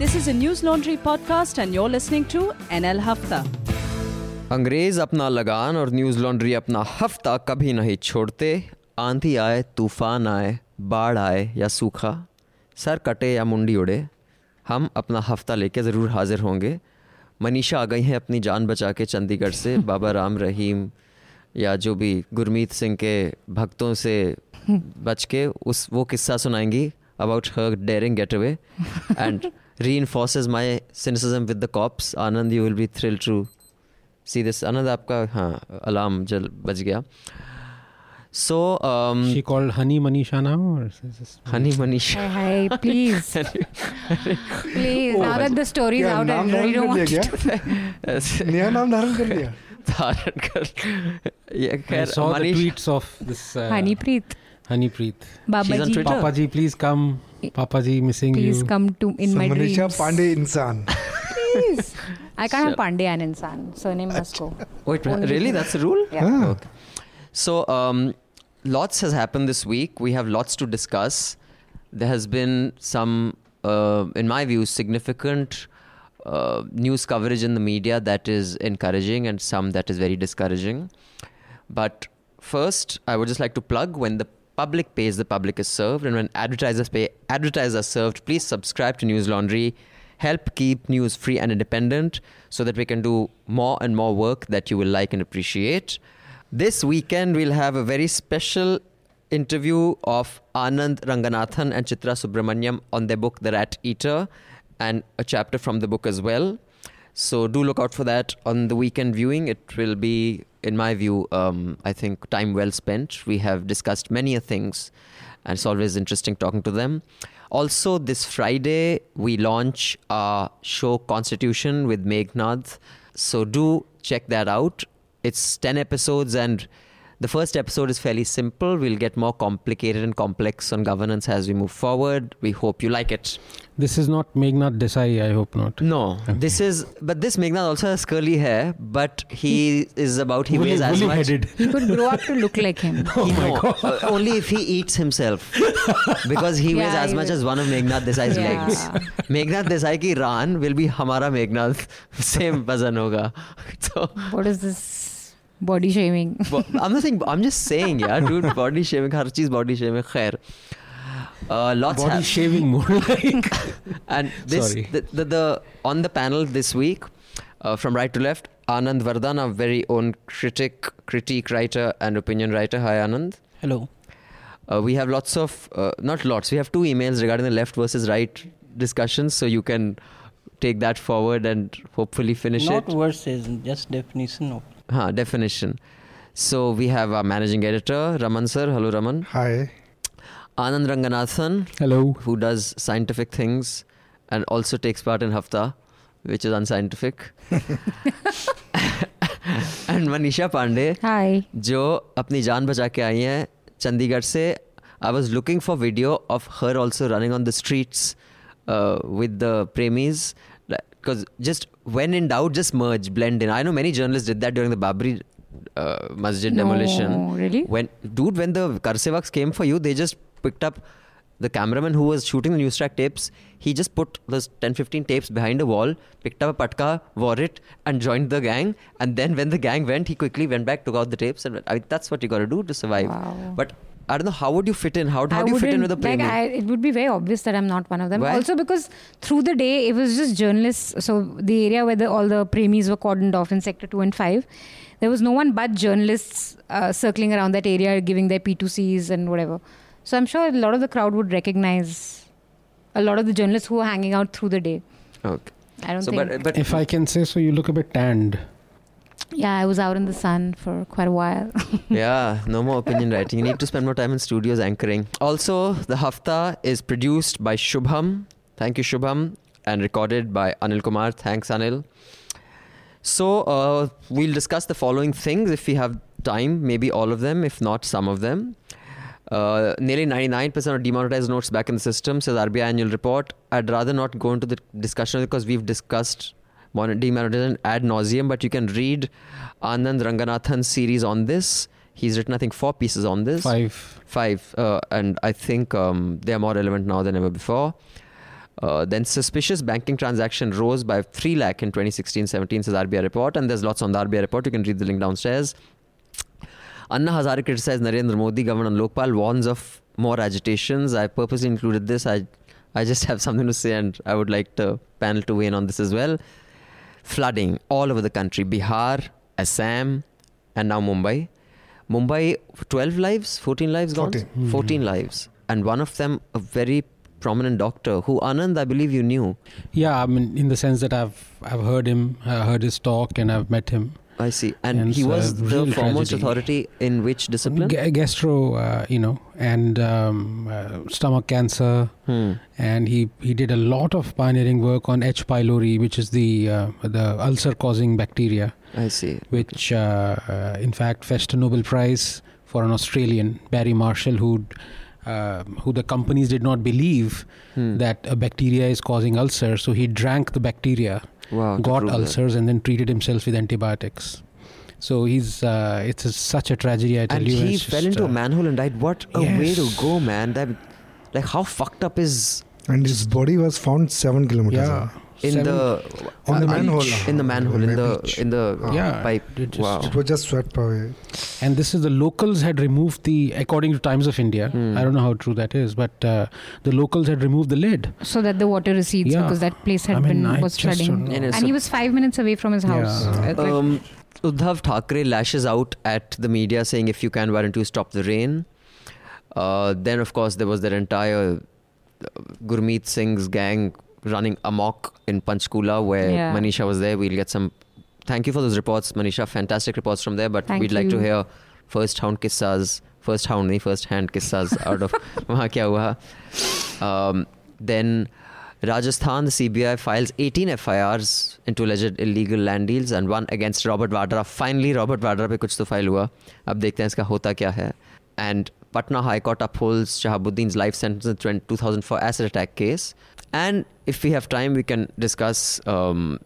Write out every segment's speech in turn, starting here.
This is a News Laundry podcast, and you're listening to NL Hafta. अंग्रेज़ अपना लगान और न्यूज़ लॉन्ड्री अपना हफ़्ता कभी नहीं छोड़ते। आंधी आए तूफ़ान आए बाढ़ आए या सूखा। सर कटे या मुंडी उड़े हम अपना हफ़्ता लेके ज़रूर हाजिर होंगे। मनीषा आ गई हैं अपनी जान बचा के चंडीगढ़ से बाबा राम रहीम या जो भी गुरमीत सिंह के भक्तों से बच के उस वो किस्सा सुनाएँगी about her daring getaway and reinforces my cynicism with the cops. Anand, you will be thrilled to see this. Anand, आपका हाँ अलार्म जल बज गया. So, um, She called Honey Manisha now, or is this Honey Manisha. Hey, hey, please. please. now that the story is क्या out, I नाम really धारण don't कर want लिया to. क्या नया नाम धारण कर लिया धारण कर ये I खैर saw the Manish tweets of this uh, Honeypreet. Honeypreet. Baba She's on Twitter. Papa Ji, please come. Papa Ji, missing Please you. come to in my dreams. Manisha Pandey Insan. Please. I can't have Pandey and Insan. Surname must go. Wait, Only really? That's the rule? Yeah. Ah. Okay. So, um, lots has happened this week. We have lots to discuss. There has been some, uh, in my view, significant uh, news coverage in the media that is encouraging and some that is very discouraging. But first, I would just like to plug when the public pays, the public is served, and when advertisers pay, advertisers are served. Please subscribe to News Laundry. Help keep news free and independent so that we can do more and more work that you will like and appreciate. This weekend, we'll have a very special interview of Anand Ranganathan and Chitra Subramanyam on their book, The Rat Eater, and a chapter from the book as well. So do look out for that on the weekend viewing. It will be, in my view, um, I think time well spent. We have discussed many things, and it's always interesting talking to them. Also, this Friday we launch our show Constitution with Meghnad. So do check that out. It's ten episodes and. The first episode is fairly simple. We'll get more complicated and complex on governance as we move forward. We hope you like it. This is not Meghnad Desai, I hope not. No, this is, but this Meghnad also has curly hair, but he is about, he weighs as much. headed. He could grow up to look like him. He no, uh, only if he eats himself. because he weighs as he much will. as one of Meghnad Desai's Yeah. legs. Meghnad Desai ki ran will be hamara Meghnad. Same wazan hoga. So, What is this body shaming? Bo- I'm not saying, I'm just saying, yeah, dude, body shaming, har cheez body shaming, khair. Uh, lots Body hap- shaving more like. And this, Sorry. the, the, the on the panel this week, uh, from right to left, Anand Vardhan, our very own critic, critique writer, and opinion writer. Hi, Anand. Hello. Uh, we have lots of, uh, not lots, we have two emails regarding the left versus right discussions, so you can take that forward and hopefully finish Not it. verses, just definition of. हाँ definition so we have our managing editor Raman sir hello Raman hi Anand Ranganathan hello who does scientific things and also takes part in Hafta which is unscientific and Manisha Pande hi जो अपनी जान बचा के आई हैं चंडीगढ़ से। I was looking for video of her also running on the streets with the premises because just when in doubt just merge blend in. I know many journalists did that during the babri uh, masjid No, demolition. really? when dude when the karsevaks came for you they just picked up the cameraman who was shooting the news track tapes. He just put those 10 15 tapes behind a wall picked up a patka wore it and joined the gang. And then when the gang went he quickly went back took out the tapes and went, I mean, that's what you got to do to survive. Wow. but i don't know how would you fit in how, how do you fit in wouldn't- with a like I, it would be very obvious that I'm not one of them. Why? Also because through the day it was just journalists. So the area where the, all the premies were cordoned off in sector two and five, there was no one but journalists uh, circling around that area, giving their P2Cs and whatever. So I'm sure a lot of the crowd would recognize a lot of the journalists who were hanging out through the day. okay I don't so think. but, but If I can say so, you look a bit tanned. Yeah, I was out in the sun for quite a while. yeah, no more opinion writing. You need to spend more time in studios anchoring. Also, the Hafta is produced by Shubham. Thank you, Shubham. And recorded by Anil Kumar. Thanks, Anil. So, uh, we'll discuss the following things if we have time, maybe all of them, if not some of them. Uh, nearly 99% of demonetized notes back in the system, says RBI annual report. I'd rather not go into the discussion because we've discussed demonetization ad nauseum, but you can read Anand Ranganathan's series on this. He's written, I think, four pieces on this. Five. Five. Uh, and I think um, they are more relevant now than ever before. Uh, then suspicious banking transaction rose by 3 lakh in 2016-17 says RBI report and there's lots on the RBI report you can read the link downstairs Anna Hazare criticized Narendra Modi government on Lokpal warns of more agitations I purposely included this I I just have something to say and I would like the panel to weigh in on this as well flooding all over the country. Bihar Assam and now Mumbai. Mumbai 12 lives 14 lives gone? 14. 14 lives. And one of them a very prominent doctor who Anand I believe you knew. Yeah, I mean, in the sense that I've I've heard him, uh, heard his talk, and I've met him. I see and, And he was the foremost tragedy. authority in which discipline G- gastro, uh, you know, and um, uh, stomach cancer, hmm. and he he did a lot of pioneering work on H. pylori, which is the uh, the ulcer-causing bacteria, I see which uh, uh, in fact fetched a Nobel Prize for an Australian, Barry Marshall, who. Uh, who the companies did not believe Hmm. that a bacteria is causing ulcers, so he drank the bacteria, wow got prove that. ulcers, and then treated himself with antibiotics. So he's uh, it's a, such a tragedy. I tell and you. he it's fell just, into uh, a manhole and died what a way to go man that like how fucked up is And his body was found seven kilometers yeah. away. In Seven- On the the uh, manhole. in the manhole in the Beach. in the Ah. Yeah. pipe it just- wow It was just swept away. And this is the locals had removed the, according to Times of India. Hmm. I don't know how true that is, but uh, the locals had removed the lid. So that the water recedes Yeah. because that place had I mean, been I was flooding. And And he was five minutes away from his house. Yeah. Uh, like- Um, Uddhav Thackeray lashes out at the media saying, if you can, why don't you stop the rain? Uh, then, of course, there was that entire uh, Gurmeet Singh's gang running amok in Panchkula where Yeah. Manisha was there. We'll get some. Thank you for those reports, Manisha. Fantastic reports from there. But Thank we'd like to you. hear first hound kissas, first hound, nahi, first hand kissas out of wahan kya hua. Um, then Rajasthan, the CBI files 18 FIRs into alleged illegal land deals and one against Robert Vadra. Finally, Robert Vadra पे कुछ तो file हुआ अब देखते हैं इसका होता क्या है and Patna High Court upholds Shahabuddin's life sentence in 20- 2004 acid attack case and if we have time we can discuss um,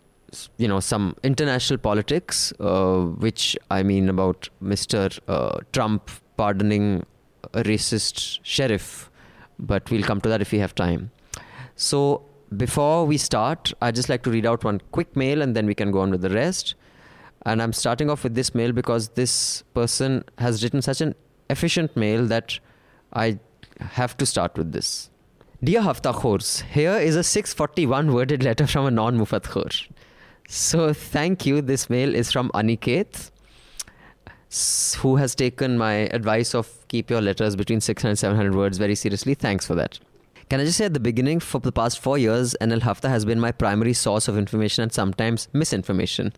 you know some international politics uh, which I mean about Mr. Uh, Trump pardoning a racist sheriff but we'll come to that if we have time so before we start, I'd just like to read out one quick mail and then we can go on with the rest. And I'm starting off with this mail because this person has written such an efficient mail that I have to start with this. Dear Hafta Khors, here is a 641 worded letter from a non Mufat Khor. So thank you. This mail is from Aniket, who has taken my advice of keep your letters between 600 and 700 words very seriously. Thanks for that. Can I just say at the beginning, for the past four years, NL Hafta has been my primary source of information and sometimes misinformation.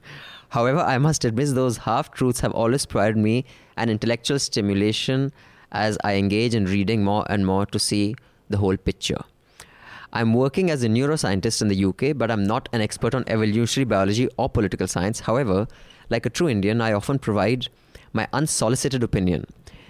However, I must admit those half truths have always provided me an intellectual stimulation as I engage in reading more and more to see the whole picture. I'm working as a neuroscientist in the UK, but I'm not an expert on evolutionary biology or political science. However, like a true Indian, I often provide my unsolicited opinion.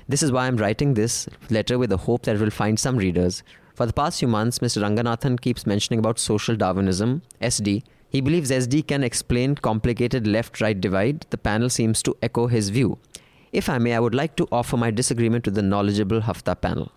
This is why I'm writing this letter with the hope that it will find some readers. For the past few months, Mr. Ranganathan keeps mentioning about social Darwinism, SD. He believes SD can explain complicated left right divide. The panel seems to echo his view. If I may, I would like to offer my disagreement to the knowledgeable Hafta panel.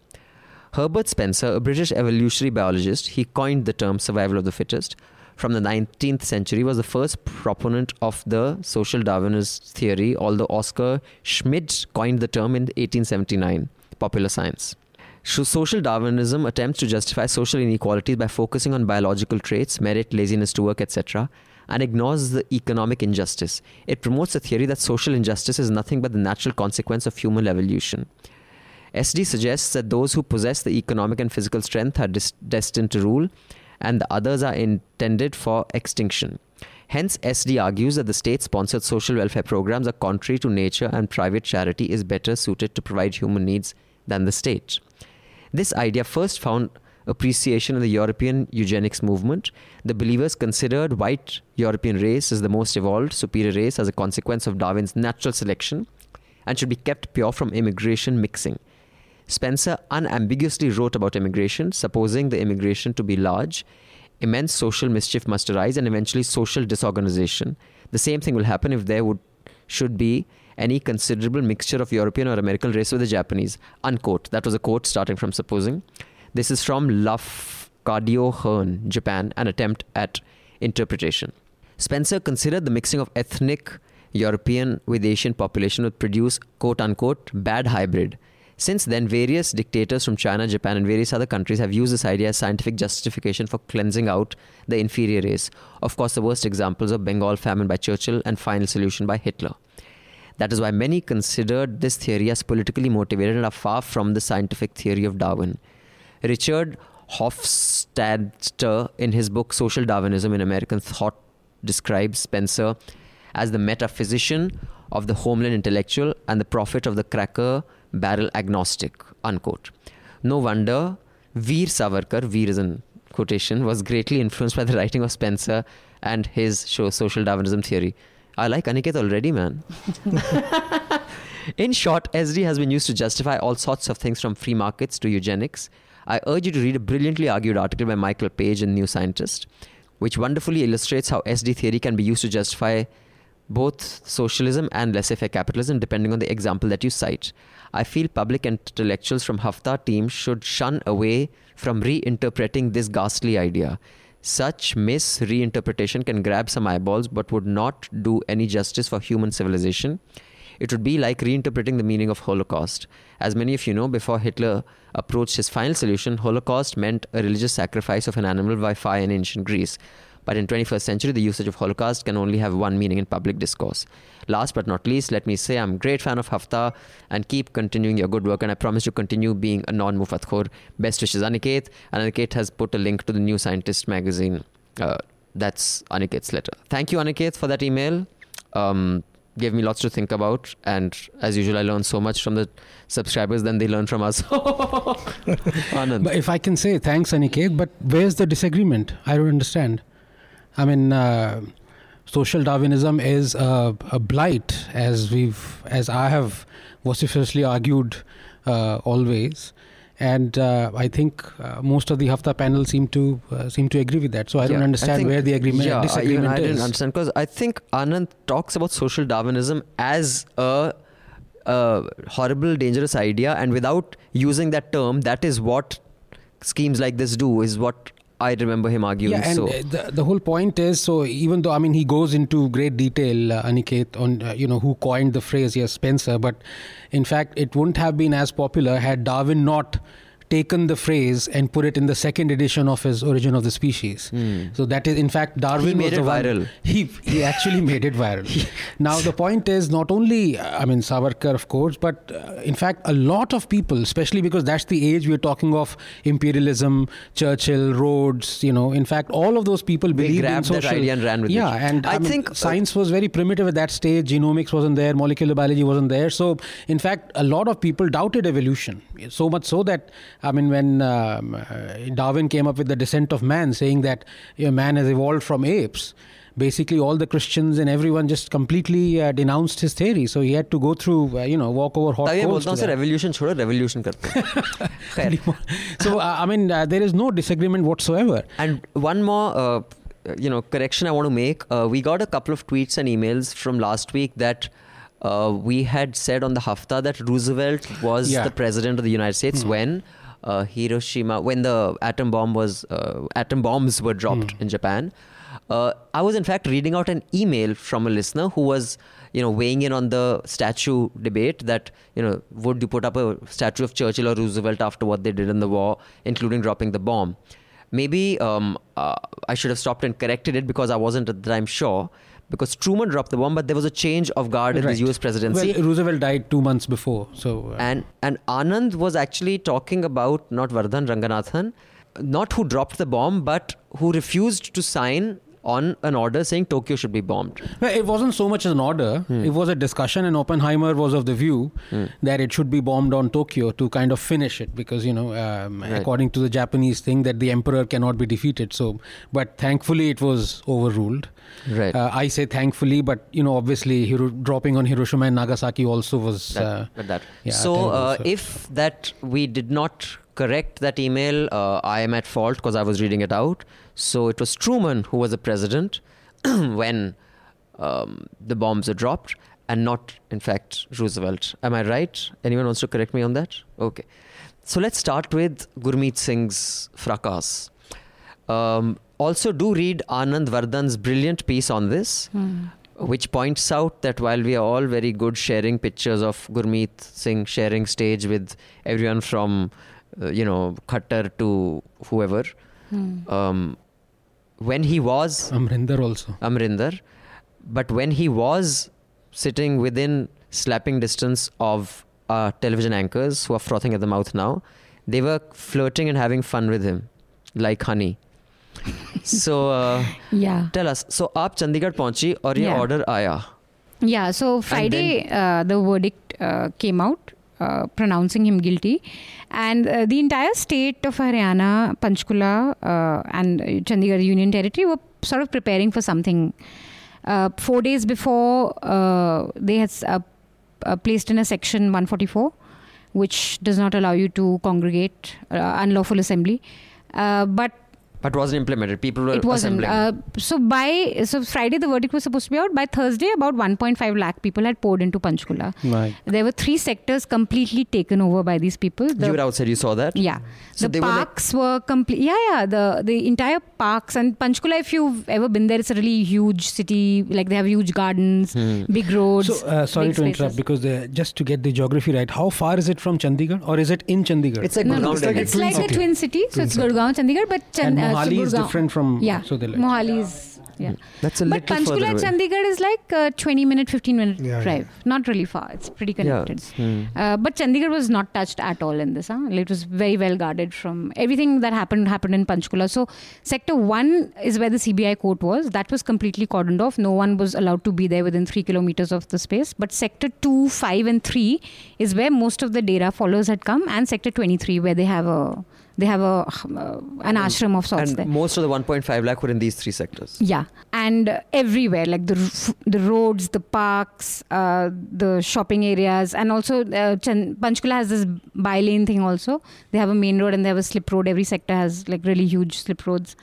Herbert Spencer, a British evolutionary biologist, he coined the term survival of the fittest. From the 19th century, was the first proponent of the social Darwinist theory, although Oscar Schmidt coined the term in 1879, popular science. Social Darwinism attempts to justify social inequalities by focusing on biological traits, merit, laziness to work, etc., and ignores the economic injustice. It promotes the theory that social injustice is nothing but the natural consequence of human evolution. SD suggests that those who possess the economic and physical strength are dis- destined to rule, and the others are intended for extinction. Hence, SD argues that the state sponsored social welfare programs are contrary to nature and private charity is better suited to provide human needs than the state. This idea first found appreciation in the European eugenics movement. The believers considered white European race as the most evolved, superior race as a consequence of Darwin's natural selection and should be kept pure from immigration mixing. Spencer unambiguously wrote about immigration, supposing the immigration to be large. Immense social mischief must arise and eventually social disorganization. The same thing will happen if there would should be any considerable mixture of European or American race with the Japanese. Unquote. That was a quote starting from supposing. This is from Love Kadio Hearn, Japan, an attempt at interpretation. Spencer considered the mixing of ethnic European with Asian population would produce quote unquote bad hybrid. Since then, various dictators from China, Japan, and various other countries have used this idea as scientific justification for cleansing out the inferior race. Of course, the worst examples are Bengal famine by Churchill and Final Solution by Hitler. That is why many considered this theory as politically motivated and are far from the scientific theory of Darwin. Richard Hofstadter, in his book Social Darwinism in American Thought, describes Spencer as the metaphysician of the homeland intellectual and the prophet of the cracker barrel agnostic. Unquote. No wonder Veer Savarkar, Veer is in quotation, was greatly influenced by the writing of Spencer and his show Social Darwinism theory. I like Aniket already, man. In short, SD has been used to justify all sorts of things from free markets to eugenics. I urge you to read a brilliantly argued article by Michael Page in New Scientist, which wonderfully illustrates how SD theory can be used to justify both socialism and laissez faire capitalism, depending on the example that you cite. I feel public intellectuals from Hafta team should shun away from reinterpreting this ghastly idea. Such misreinterpretation can grab some eyeballs but would not do any justice for human civilization. It would be like reinterpreting the meaning of Holocaust. As many of you know, before Hitler approached his final solution, Holocaust meant a religious sacrifice of an animal by fire in ancient Greece. But in 21st century, the usage of Holocaust can only have one meaning in public discourse. Last but not least, let me say I'm a great fan of Hafta and keep continuing your good work. And I promise to continue being a non-Mufatkhor. Best wishes, Aniket. And Aniket has put a link to the New Scientist magazine. Uh, that's Aniket's letter. Thank you, Aniket, for that email. Um, gave me lots to think about. And as usual, I learned so much from the subscribers than they learn from us. Anand. But if I can say thanks, Aniket, but where's the disagreement? I don't understand. I mean, uh, social Darwinism is a, a, blight, as we've, as I have vociferously argued uh, always. And uh, I think uh, most of the Hafta panel seem to uh, seem to agree with that. So I Yeah, don't I understand think- where the agreement yeah, disagreement even I is. didn't understand because I think Anand talks about social Darwinism as a, a horrible, dangerous idea, and without using that term, that is what schemes like this do. Is what I remember him arguing. Yeah, and so uh, the, the whole point is so even though I mean he goes into great detail, uh, Aniket, on uh, you know who coined the phrase, yes, Spencer, but in fact it wouldn't have been as popular had Darwin not taken the phrase and put it in the second edition of his Origin of the Species. So that is in fact Darwin He made was it the one- viral. he he actually made it viral. now the point is not only I mean Savarkar of course, but uh, in fact a lot of people, especially because that's the age we're talking of imperialism, Churchill, Rhodes. You know, in fact all of those people They believed in social. idea and ran with it. yeah, and I I, mean, think, uh, science was very primitive at that stage. Genomics wasn't there, molecular biology wasn't there. So in fact a lot of people doubted evolution. So much so that I mean when um, uh, Darwin came up with the descent of man, saying that you know, man has evolved from apes. Basically, all the Christians and everyone just completely uh, denounced his theory. So he had to go through, uh, you know, walk over hot तभी मैं coals. बोलता हूँ to sir that. Revolution छोड़ो revolution करते हैं खैर so uh, I mean, uh, there is no disagreement whatsoever. And one more, uh, you know, correction I want to make. Uh, we got a couple of tweets and emails from last week that uh, we had said on the Hafta that Roosevelt was Yeah. the president of the United States when uh, Hiroshima, when the atom bomb was, uh, atom bombs were dropped in Japan. Uh, I was in fact reading out an email from a listener who was, you know, weighing in on the statue debate that, you know, would you put up a statue of Churchill or Roosevelt after what they did in the war, including dropping the bomb? Maybe um, uh, I should have stopped and corrected it because I wasn't at the time sure. Because Truman dropped the bomb, but there was a change of guard in Right. the U.S. presidency. Well, Roosevelt died two months before. So uh, And and Anand was actually talking about not Vardhan Ranganathan, not who dropped the bomb, but who refused to sign on an order saying Tokyo should be bombed. Well, it wasn't so much an order. Hmm. It was a discussion, and Oppenheimer was of the view that it should be bombed on Tokyo to kind of finish it, because you know, um, Right. according to the Japanese thing, that the emperor cannot be defeated. So, but thankfully, it was overruled. Right. Uh, I say thankfully, but you know, obviously, Hiro- dropping on Hiroshima and Nagasaki also was. That, uh, that. yeah, so uh, so- if that we did not correct that email, uh, I am at fault because I was reading it out. So it was Truman who was the president when um, the bombs were dropped, and not, in fact, Roosevelt. Am I right? Anyone wants to correct me on that? Okay. So let's start with Gurmeet Singh's fracas. Um, also, do read Anand Vardhan's brilliant piece on this, Hmm. which points out that while we are all very good sharing pictures of Gurmeet Singh sharing stage with everyone from, uh, you know, Khattar to whoever, Hmm. um, when he was Amrinder also. Amrinder, but when he was sitting within slapping distance of uh, television anchors who are frothing at the mouth now, they were flirting and having fun with him, like honey. so uh, Yeah. tell us. So आप चंडीगढ़ पहुंची और ये Yeah. order आया. Yeah, so Friday uh, the verdict uh, came out uh, pronouncing him guilty, and uh, the entire state of Haryana, Panchkula, uh, and Chandigarh Union Territory were sort of preparing for something. Uh, four days before, uh, they had placed in a section 144, which does not allow you to congregate unlawful assembly. But But wasn't implemented. People were it wasn't. assembling. Uh, so by so Friday the verdict was supposed to be out. By Thursday, about 1.5 lakh people had poured into Panchkula. Right. There were three sectors completely taken over by these people. The, you were outside. You saw that. yeah, So the they were like- parks were, complete. Yeah, yeah. The the entire parks and Panchkula. If you've ever been there, it's a really huge city. Like they have huge gardens, Hmm. big roads. So, uh, sorry big to interrupt because just to get the geography right, how far is it from Chandigarh or is it in Chandigarh? It's like No, Gurgaon. no, It's like a it's twin like a city. twin city. So Twin it's city. Gurgaon, Chandigarh, but Chan- and uh, so Mohali is different from. Yeah, So they like. Mohali is yeah. That's a But little further Panchkula away. Chandigarh is like a 20 minute, 15 minute Yeah, yeah. drive. Not really far. It's pretty Yeah. connected. Hmm. Uh, but Chandigarh was not touched at all in this. Huh? It was very well guarded from everything that happened happened in Panchkula. So sector one is where the CBI court was. That was completely cordoned off. No one was allowed to be there within three kilometers of the space. But sector two, five, and three is where most of the Dera followers had come, and sector twenty three where they have a they have a an ashram of sorts And there. most of the 1.5 lakh were in these three sectors. Yeah, and uh, everywhere, like the the roads, the parks, uh, the shopping areas, and also uh, Panchkula has this bi-lane thing. Also, they have a main road and they have a slip road. Every sector has like really huge slip roads.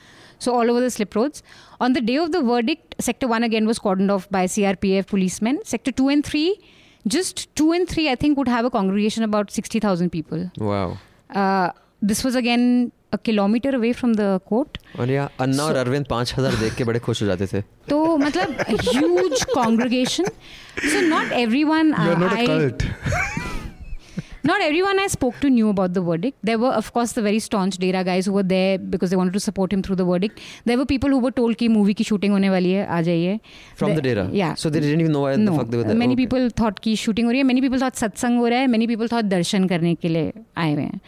So all over the slip roads. On the day of the verdict, Sector One again was cordoned off by CRPF policemen. Sector Two and Three, just two and three, I think, would have a congregation about sixty thousand people. Wow. Uh, this was again a kilometer away from the court. और यहाँ अन्ना so, और अरविंद पाँच हज़ार देख के बड़े खुश हो जाते थे तो मतलब huge congregation. So not everyone. You're uh, not I, a cult. Not everyone I spoke to knew about the verdict. There were, of course, the very staunch Dera guys who were there because they wanted to support him through the verdict. There were people who were told कि movie की shooting होने वाली है, आ जाइए. from the The- data. Yeah. So they didn't even know why no. the fuck they were there. many Okay. people thought कि shooting हो रही है. Many people thought सत्संग हो रहा है. Many people thought दर्शन करने के लिए आए हुए हैं.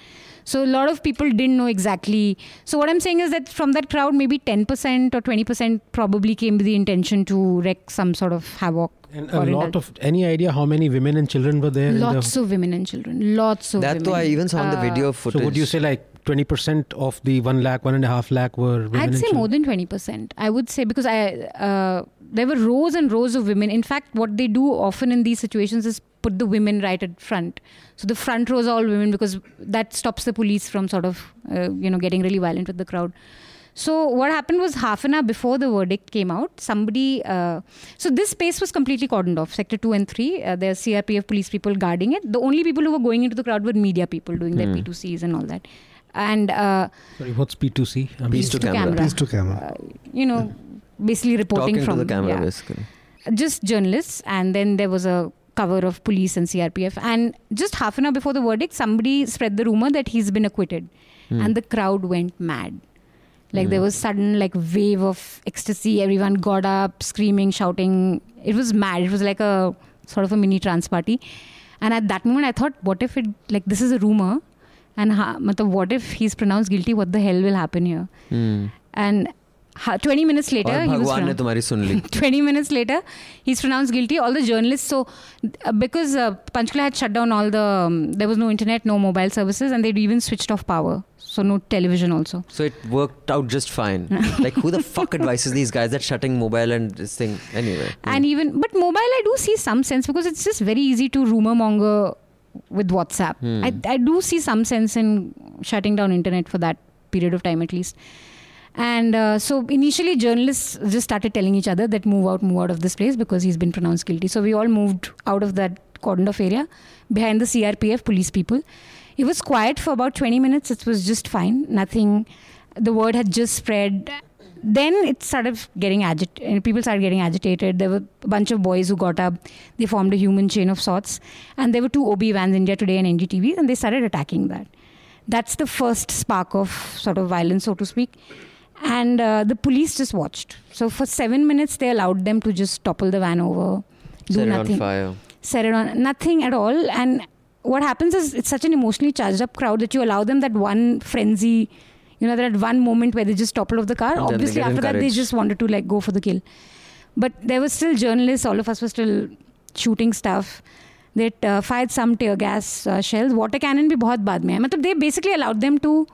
So a lot of people didn't know exactly. So what I'm saying is that from that crowd, maybe 10% or 20% probably came with the intention to wreak some sort of havoc. And a lot indul- of any idea how many women and children were there? in the- Lots of women and children. Lots of That women. though I even saw in the Uh, video footage. so would you say like 20% of the 1 lakh, one and a half lakh were women I'd say children? more than 20%. I would say because I uh, there were rows and rows of women. In fact, what they do often in these situations is put the women right at front. So the front rows are all women because that stops the police from sort of uh, you know getting really violent with the crowd. So what happened was half an hour before the verdict came out, somebody. Uh, so this space was completely cordoned off. Sector two and three, uh, there are CRPF police people guarding it. The only people who were going into the crowd were media people doing their Hmm. P2Cs and all that. And uh, Sorry, what's P2C? I mean, Piece to to camera. camera. Piece to camera. uh, you know, basically reporting Talking from to the camera, yeah, basically. just journalists, and then there was a cover of police and CRPF. And just half an hour before the verdict, somebody spread the rumor that he's been acquitted, Hmm. and the crowd went mad. Like Hmm. there was sudden like wave of ecstasy. Everyone got up, screaming, shouting. It was mad. It was like a sort of a mini trance party. And at that moment, I thought, what if it like this is a rumor, and ha, what if he's pronounced guilty? What the hell will happen here? Hmm. And ha, 20 minutes later, और he was भगवान ने pronounced- तुम्हारी सुन ली 20 minutes later, he's pronounced guilty. All the journalists, so uh, because uh, Panchkula had shut down all the, um, there was no internet, no mobile services, and they'd even switched off power. So no television also. so it worked out just fine like who the fuck advises these guys that shutting mobile and this thing anyway And even, but mobile, I do see some sense because it's just very easy to rumor monger with WhatsApp. Hmm. I, I do see some sense in shutting down internet for that period of time at least. And uh, so initially, journalists just started telling each other that move out, move out of this place because he's been pronounced guilty. So we all moved out of that cordoned off area behind the CRPF police people. It was quiet for about 20 minutes. It was just fine. Nothing. the word had just spread. Then it started getting agitated. People started getting agitated. There were a bunch of boys who got up. They formed a human chain of sorts. And there were two OB vans, India Today and NDTV, and they started attacking that. That's the first spark of sort of violence, so to speak. And uh, the police just watched. So for seven minutes, they allowed them to just topple the van over, do Set it nothing. on fire. set it on nothing at all. And what happens is it's such an emotionally charged up crowd that you allow them that one frenzy you know that one moment where they just topple off the car. And obviously after that they just wanted to like go for the kill. But there were still journalists. All of us were still shooting stuff. They uh, fired some tear gas uh, shells. Water cannon bhi bahut baad mein. Matlab they basically allowed them to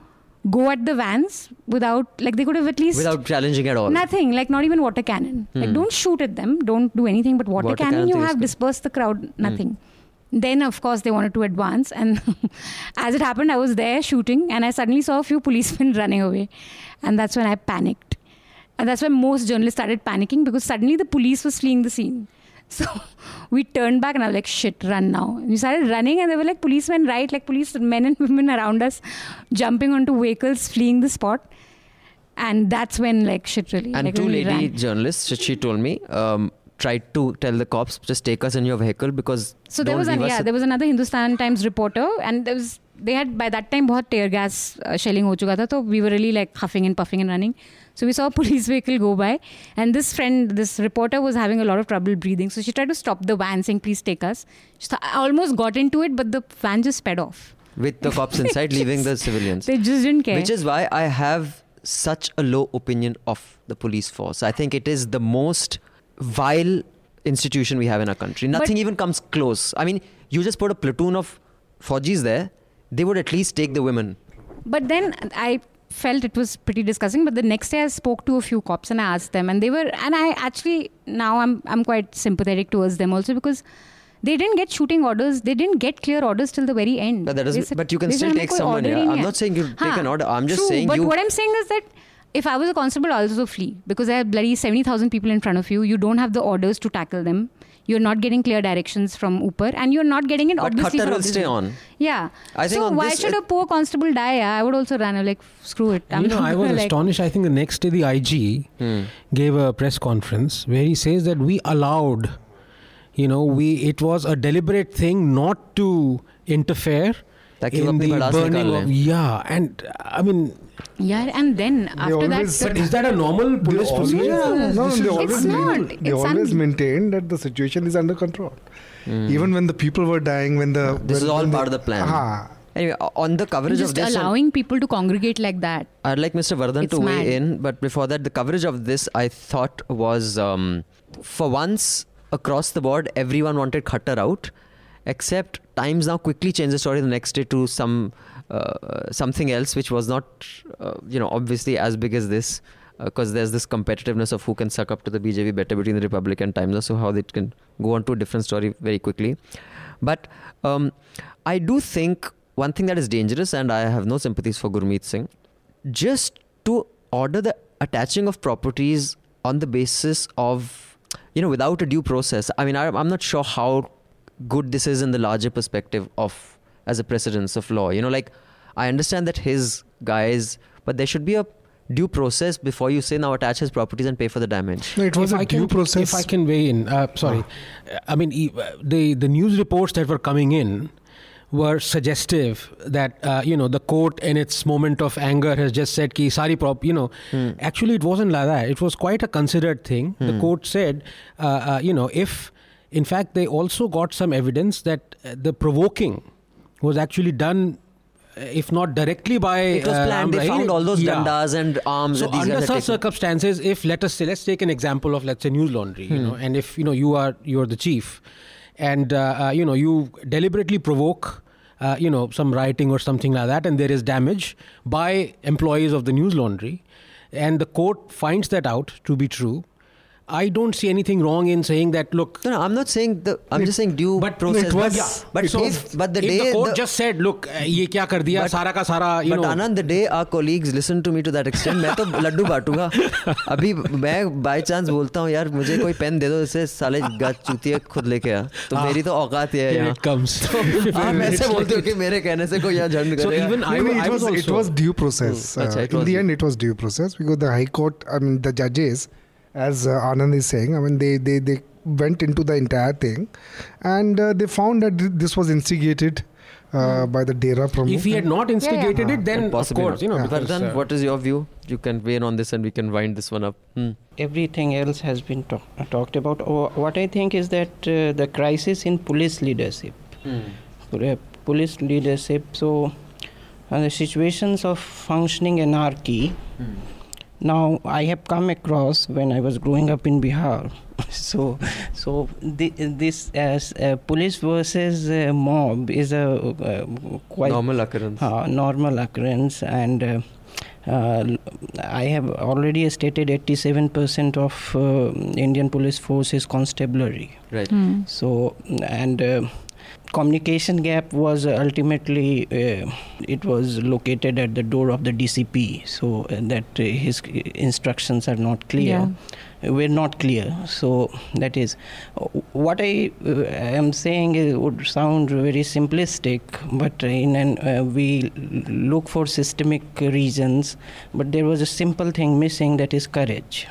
go at the vans without like they could have at least Without challenging at all. Nothing, like not even water cannon. Like Hmm. don't shoot at them, don't do anything. But water, Water cannon, cannon you have. Hmm. dispersed the crowd. Nothing. Then of course they wanted to advance, and as it happened, I was there shooting, and I suddenly saw a few policemen running away, and that's when I panicked, and that's when most journalists started panicking because suddenly the police was fleeing the scene. So we turned back and I was like, shit, run now. And we started running and there were like policemen, right? Like police men and women around us jumping onto vehicles, fleeing the spot. And that's when like shit really And like, two really lady ran. journalists, she- she told me, um, tried to tell the cops, just take us in your vehicle because. So there don't was an, leave us yeah, at- there was another Hindustan Times reporter, and there was they had by that time बहुत tear gas uh, shelling हो चुका था, so we were really like huffing and puffing and running. So we saw a police vehicle go by, and this friend, this reporter, was having a lot of trouble breathing. So she tried to stop the van, saying, "Please take us." She thought, I almost got into it, but the van just sped off. with the cops inside, leaving the civilians. They just didn't care. Which is why I have such a low opinion of the police force. I think it is the most vile institution we have in our country. Nothing but, even comes close. I mean, you just put a platoon of Fojis there, they would at least take the women. But then I felt it was pretty disgusting but the next day i spoke to a few cops and i asked them and they were and i actually now i'm i'm quite sympathetic towards them also because they didn't get shooting orders they didn't get clear orders till the very end but that is but you can still take someone yeah. i'm not saying you take an order i'm just True, saying but you, what i'm saying is that if I was a constable, I'd also flee because there are bloody 70,000 people in front of you. You don't have the orders to tackle them. You're not getting clear directions from Upper and you're not getting it but obviously. But will stay on. Yeah. I think so why should uh, a poor constable die? I would also run. i like, screw it. I'm you know, I was like astonished. I think the next day the IG hmm. gave a press conference where he says that we allowed, you know, we it was a deliberate thing not to interfere in the burning of, yeah and i mean yeah, and then after always- that, but is that a normal They police always, procedure? no, they always, It's not. they It's always un- maintain that the situation is under control. Even when the people were dying, when the This when, is all part the- of the plan. Ah, Anyway, on the coverage just of this, on- allowing people to congregate like that. I'd like Mr. Vardhan It's to weigh in, but before that, the coverage of this I thought was, um, for once across the board, everyone wanted Khattar out, except Times now quickly changed the story the next day to some uh, something else, which was not, uh, you know, obviously as big as this, because there's this competitiveness of who can suck up to the BJP better between the Republic and Times, so how they can go on to a different story very quickly. But um, I do think one thing that is dangerous, and I have no sympathies for Gurmeet Singh, just to order the attaching of properties on the basis of, you know, without a due process. I mean, I, I'm not sure how good this is in the larger perspective of as a precedence of law. You know, like I understand that his guys, but there should be a due process before you say now attach his properties and pay for the damage. no, it was if a I due can, process. If I can weigh in, uh, sorry, I mean e- the the news reports that were coming in were suggestive that uh, you know the court in its moment of anger has just said ki sari prop you know. Actually it wasn't like that. It was quite a considered thing. The court said uh, uh, you know if in fact they also got some evidence that uh, the provoking was actually done uh, if not directly by It was uh, planned. They found all those yeah. dandas and arms So under such taken. circumstances, if let us say, let's take an example of let's say news laundry, you know, and if you know you are you're the chief, and uh, uh, you know you deliberately provoke. Uh, you know some rioting or something like that, and there is damage by employees of the news laundry, and the court finds that out to be true. I don't see anything wrong in saying that. Look, No, no, I'm not saying the. I'm it, just saying due but process. it was, but, yeah, but it if, but the if day the court the- just said, look, uh, ये क्या कर दिया But- सारा का सारा, you but know. Anand, the day our colleagues listen to me to that extent, मैं तो लड्डू बांटूँगा अभी मैं बाय चांस बोलता हूँ यार मुझे कोई पेन दे दो इसे साले गाच चूतिया खुद लेके आ तो हाँ। मेरी तो औकात है यहाँ it comes. तो आप ऐसे बोलते हो कि मेरे कहने से कोई यहाँ झंड So even I, no, I it, was, it was due process. Hmm. Uh, in the end, it was due process because the High Court, I mean, the judges, as uh, Anand is saying, I mean, they, they, they went into the entire thing and uh, they found that this was instigated uh, by the Dera Pramukh. If he had not instigated it, then of Possibly course, not. you know. But because, then, what is your view? You can weigh in on this and we can wind this one up. Hmm. Everything else has been talk- uh, talked about. Oh, what I think is that uh, the crisis in police leadership, Pol- uh, police leadership. So, uh, the situations of functioning anarchy. Now, I have come across when I was growing up in Bihar. so, so thi- this as uh, police versus uh, mob is a uh, quite Normal occurrence. uh, normal occurrence and uh, uh, I have already stated 87% of uh, Indian police force is constabulary. Right. Hmm. So and uh, communication gap was ultimately uh, it was located at the door of the DCP. So uh, that uh, his instructions are not clear. Were not clear. So that is uh, what I uh, am saying is, would sound very simplistic, but in an uh, we look for systemic reasons. But there was a simple thing missing that is courage.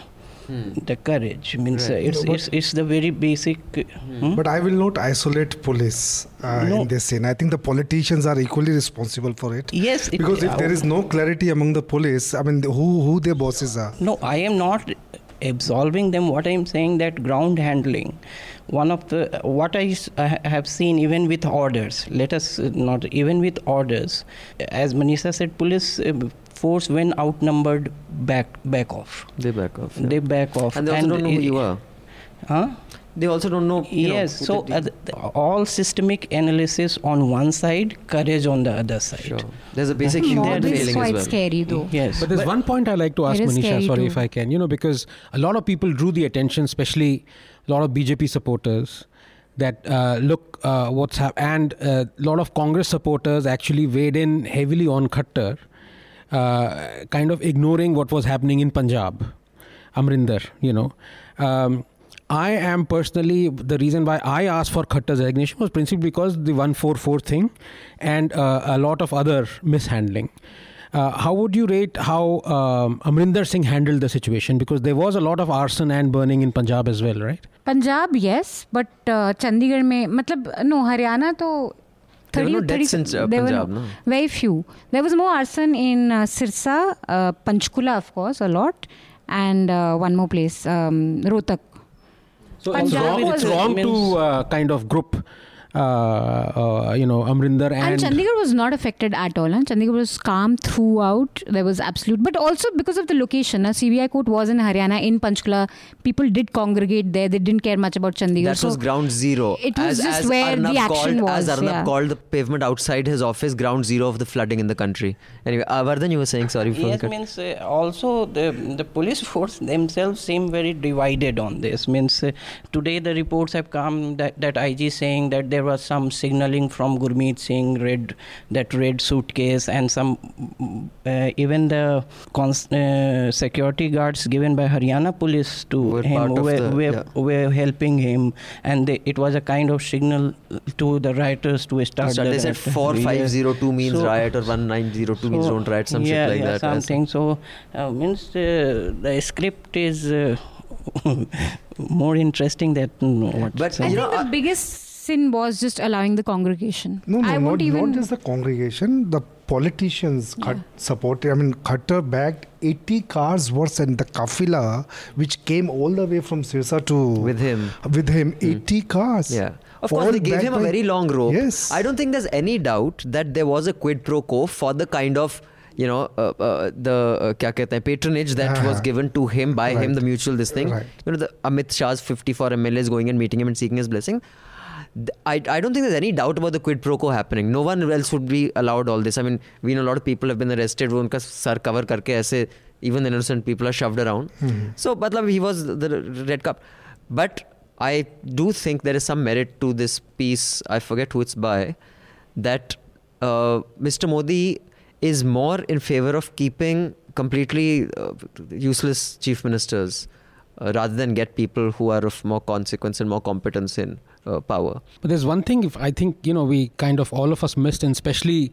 Hmm. The courage means Right. uh, it's, No, it's it's the very basic. uh, hmm? But I will not isolate police uh, No. in this scene. I think the politicians are equally responsible for it. Yes, it- Because if uh, there is no clarity among the police, I mean, who who their bosses are? No, I am not absolving them. What I am saying that ground handling, one of the what I s- I have seen even with orders. Let us not even with orders, as Manisha said, police uh, force when outnumbered back back off. They back off. yeah. They back off. and they also don't know who you are. Huh? They also don't know. you know, yes. who so uh, th- all systemic analysis on one side, courage on the other side. Sure. There's a basic Mob human is failing as quite well. scary though. Yes. But there's one point I like to ask Manisha, sorry too. if I can, you know, because a lot of people drew the attention, especially a lot of BJP supporters, that uh, look uh, what's happened, and a lot of Congress supporters actually weighed in heavily on Khattar, uh, kind of ignoring what was happening in Punjab, Amrinder, you know. Um, I am personally the reason why I asked for Khattar's resignation was principally because the 144 thing and uh, a lot of other mishandling. Uh, how would you rate how um, Amrinder Singh handled the situation? Because there was a lot of arson and burning in Punjab as well, right? Punjab, yes, but uh, Chandigarh, mein, matlab, no, Haryana, to 30 or 30 in uh, there were no, no? very few. There was more arson in uh, Sirsa, uh, Panchkula, of course, a lot, and uh, one more place, um, So Punjab it's wrong, it's wrong to uh, kind of group you know, Amrinder and, and. Chandigarh was not affected at all. Huh? Chandigarh was calm throughout. There was absolute, but also because of the location. Uh, CBI court was in Haryana, in Panchkula. People did congregate there. They didn't care much about Chandigarh. That so was ground zero. it was as, just as where the action called, was, As Arnab yeah. called the pavement outside his office ground zero of the flooding in the country. Anyway, uh, Vardhan, you were saying sorry for Yes, cut- means uh, also the the police force themselves seem very divided on this. Means uh, today the reports have come that that IG saying that there was some signaling from Gurmeet Singh, red that red suitcase, and some uh, even the cons- uh, security guards given by Haryana police to Were him were, the- were, yeah. were helping him, and they, it was a kind of signal to the rioters to start. So the they said riot. 4502 means So- riot or 1902 means don't riot, some yeah, shit like yeah, that. Something. So uh, means uh, the script is uh, more interesting than what. But, I you think know, the biggest sin was just allowing the congregation. No, no, I not, won't even. not just the congregation. The politicians cut, supported. I mean, Khattar bagged 80 cars worse than the kafila, which came all the way from Sirsa to With him. With him, 80 cars. Yeah. Of course, they gave backed him a very long rope. Yes. I don't think there's any doubt that there was a quid pro quo for the kind of, you know, uh, uh, the uh, kya kehte hain, patronage that Yeah. was given to him by him, the mutual this thing. Right. You know, the Amit Shah's 54 MLAs going and meeting him and seeking his blessing. Th- I, I don't think there's any doubt about the quid pro quo happening. No one else would be allowed all this. I mean, we know a lot of people have been arrested. वो उनका sir cover करके ऐसे even the innocent people are shoved around. Mhm. So, matlab, he was the red cup. But I do think there is some merit to this piece. I forget who it's by. That uh, Mr. Modi is more in favor of keeping completely uh, useless chief ministers uh, rather than get people who are of more consequence and more competence in uh, power. But there's one thing if I think you know we kind of all of us missed, and especially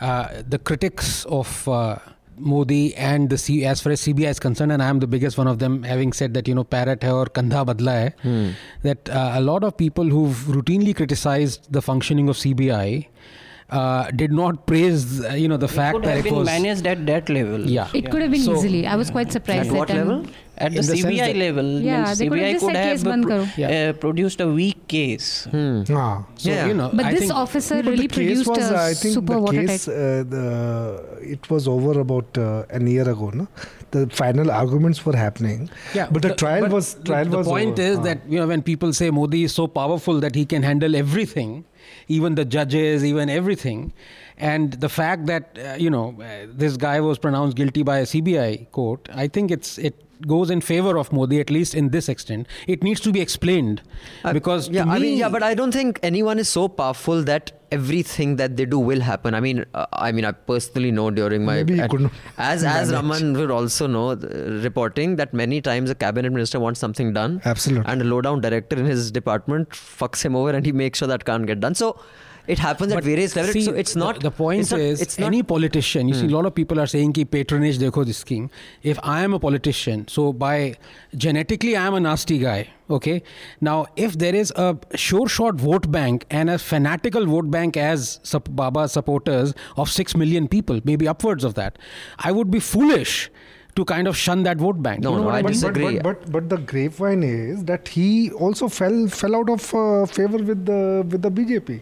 uh, the critics of uh, Modi and the C, as far as CBI is concerned, and I am the biggest one of them, having said that you know parrot hai or kandha badla hai, Hmm. that uh, a lot of people who've routinely criticized the functioning of CBI uh, did not praise uh, you know the It fact could that have it been was managed at that level. Yeah. It could have been So- easily. I was quite surprised. At what that, um, level? At the, the CBI that- level, Yeah, means they could CBI could have case pro- Yeah. uh, produced a weak case. Hmm. Ah. so Yeah. you know But I this think officer No, but really produced was, a I think super the watertight. case, uh, the, it was over about uh, an year ago. No, the final arguments were happening. Yeah, but the, trial but was the- trial the was. point over. is Ah. that you know when people say Modi is so powerful that he can handle everything, even the judges, even everything, and the fact that uh, you know uh, this guy was pronounced guilty by a CBI court, I think it's it goes in favor of Modi at least in this extent. It needs to be explained Uh, because to yeah, I mean, yeah, but I don't think anyone is so powerful that everything that they do will happen. I mean, uh, I mean, I personally know during my Maybe he at- could not as as manage. Raman would also know, uh, reporting that many times a cabinet minister wants something done, Absolutely. and a low down director in his department fucks him over, and he makes sure that can't get done. So. It happens at various levels. see, so it's not. The, point it's not- is, it's not, any politician. You see, a Hmm. lot of people are saying ki patronage dekho this scheme. If I am a politician, so by genetically I am a nasty guy. Okay. Now, if there is a sure shot vote bank and a fanatical vote bank as sup- Baba supporters of six million people, maybe upwards of that, I would be foolish to kind of shun that vote bank. No, you know no, what I I mean? disagree. But, but, but, but the grapevine is that he also fell fell out of uh, favor with the with the BJP.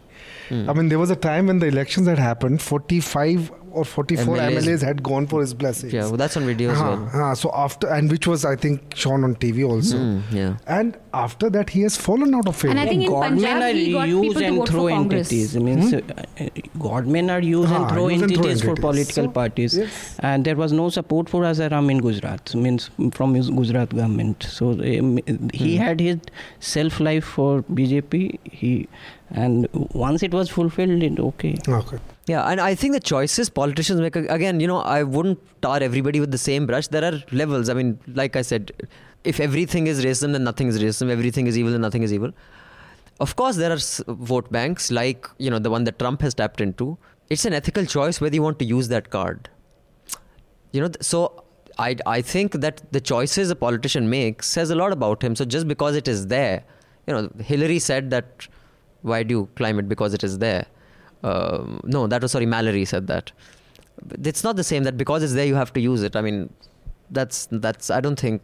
Hmm. I mean, there was a time when the elections had happened. Forty-five or forty-four MLAs. MLAs, had gone for his blessings. yeah, well, that's on video as well. uh-huh. so after and which was I think shown on TV also. Mm, yeah. And after that, he has fallen out of favor. And I think in Punjab, are he got use people to and vote for throw Congress. entities. I mean, uh, uh, Godmen are use Ah, and throw use and throw entities for entities. political So, parties. yes. And there was no support for Asaram in Gujarat, means from his Gujarat government. So um, he Hmm. had his self life for BJP. He and once it was fulfilled, it okay. okay. Yeah, and I think the choices politicians make again, you know, I wouldn't tar everybody with the same brush. There are levels. I mean, like I said, if everything is racism, then nothing is racism. Everything is evil, then nothing is evil. Of course, there are vote banks like you know the one that Trump has tapped into. It's an ethical choice whether you want to use that card. You know, so I I think that the choices a politician makes says a lot about him. So just because it is there, you know, Hillary said that why do you climb it because it is there? Um, no, that was sorry, Mallory said that. It's not the same that because it's there you have to use it. I mean, that's that's. I don't think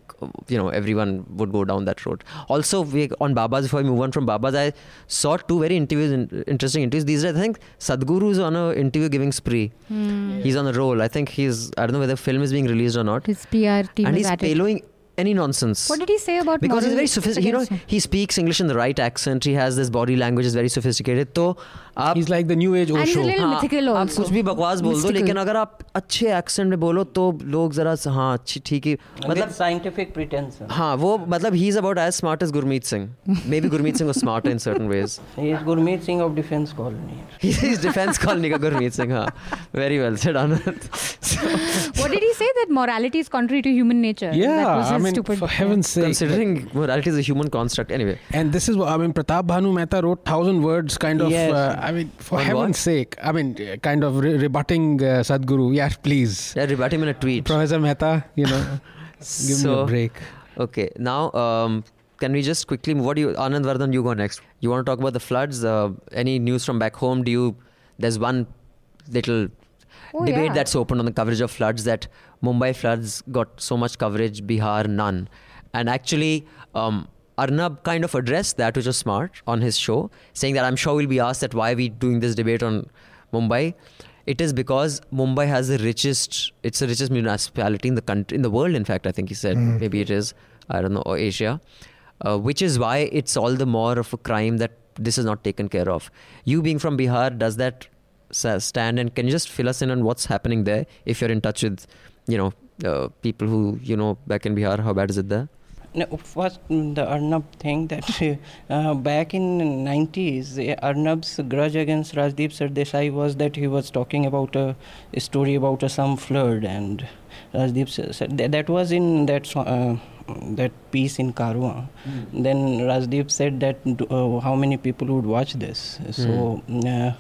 you know everyone would go down that road. Also, we on Babas. Before I move on from Babas, I saw two very interviews, in, interesting interviews. These are, I think, Sadhguru is on a interview giving spree. Hmm. He's on a roll. I think he's. I don't know whether the film is being released or not. His PR team and he's payloading any nonsense. What did he say about because he's moral very sophisticated. You know, against him? he speaks English in the right accent. He has this body language is very sophisticated. तो आप He's like the new age And he's a Osho. little हाँ, mythical आप also. कुछ भी बकवास बोल दो Mystical. लेकिन अगर आप अच्छे एक्सेंट में बोलो तो लोग जरा सा, हाँ अच्छी ठीक है With मतलब scientific pretension. हाँ वो मतलब he is about as smart as Gurmeet Singh maybe Gurmeet Singh was smarter in certain ways He is Gurmeet Singh of Defence Colony. he is defense colony का Gurmeet Singh हाँ very well said Anand so, What did he say? That morality is contrary to human nature. that Yeah, was I his Mean, stupid. for heaven's sake. considering morality is a human construct anyway And this is what I mean. Pratap Bhanu Mehta wrote thousand words, kind of. Yes. Uh, I mean, for On heaven's what? sake, I mean, uh, kind of re- rebutting uh, Sadhguru. Yeah, please, yeah rebut him in a tweet Professor Mehta. You know, give me a break. Okay, now um, can we just quickly? What do you, Anand Vardhan? You go next. You want to talk about the floods? Uh, any news from back home? Do you? There's one little Oh, debate yeah. that's open on the coverage of floods that Mumbai floods got so much coverage, Bihar none, and actually. Um, Arnab kind of addressed that, which was smart, on his show, saying that I'm sure we'll be asked that why are we doing this debate on Mumbai. It is because Mumbai has the richest, it's the richest municipality in the country, in the world. In fact, I think he said maybe it is, I don't know, or Asia, uh, which is why it's all the more of a crime that this is not taken care of. You being from Bihar, does that stand? And can you just fill us in on what's happening there if you're in touch with, you know, uh, people who you know back in Bihar? How bad is it there? No, first mm, the Arnab thing that uh, back in 90s, uh, Arnab's grudge against Rajdeep Sardesai was that he was talking about a, a story about a some flood and Rajdeep said that, that was in that uh, that piece in Karwa. Then Rajdeep said that uh, how many people would watch this. So uh,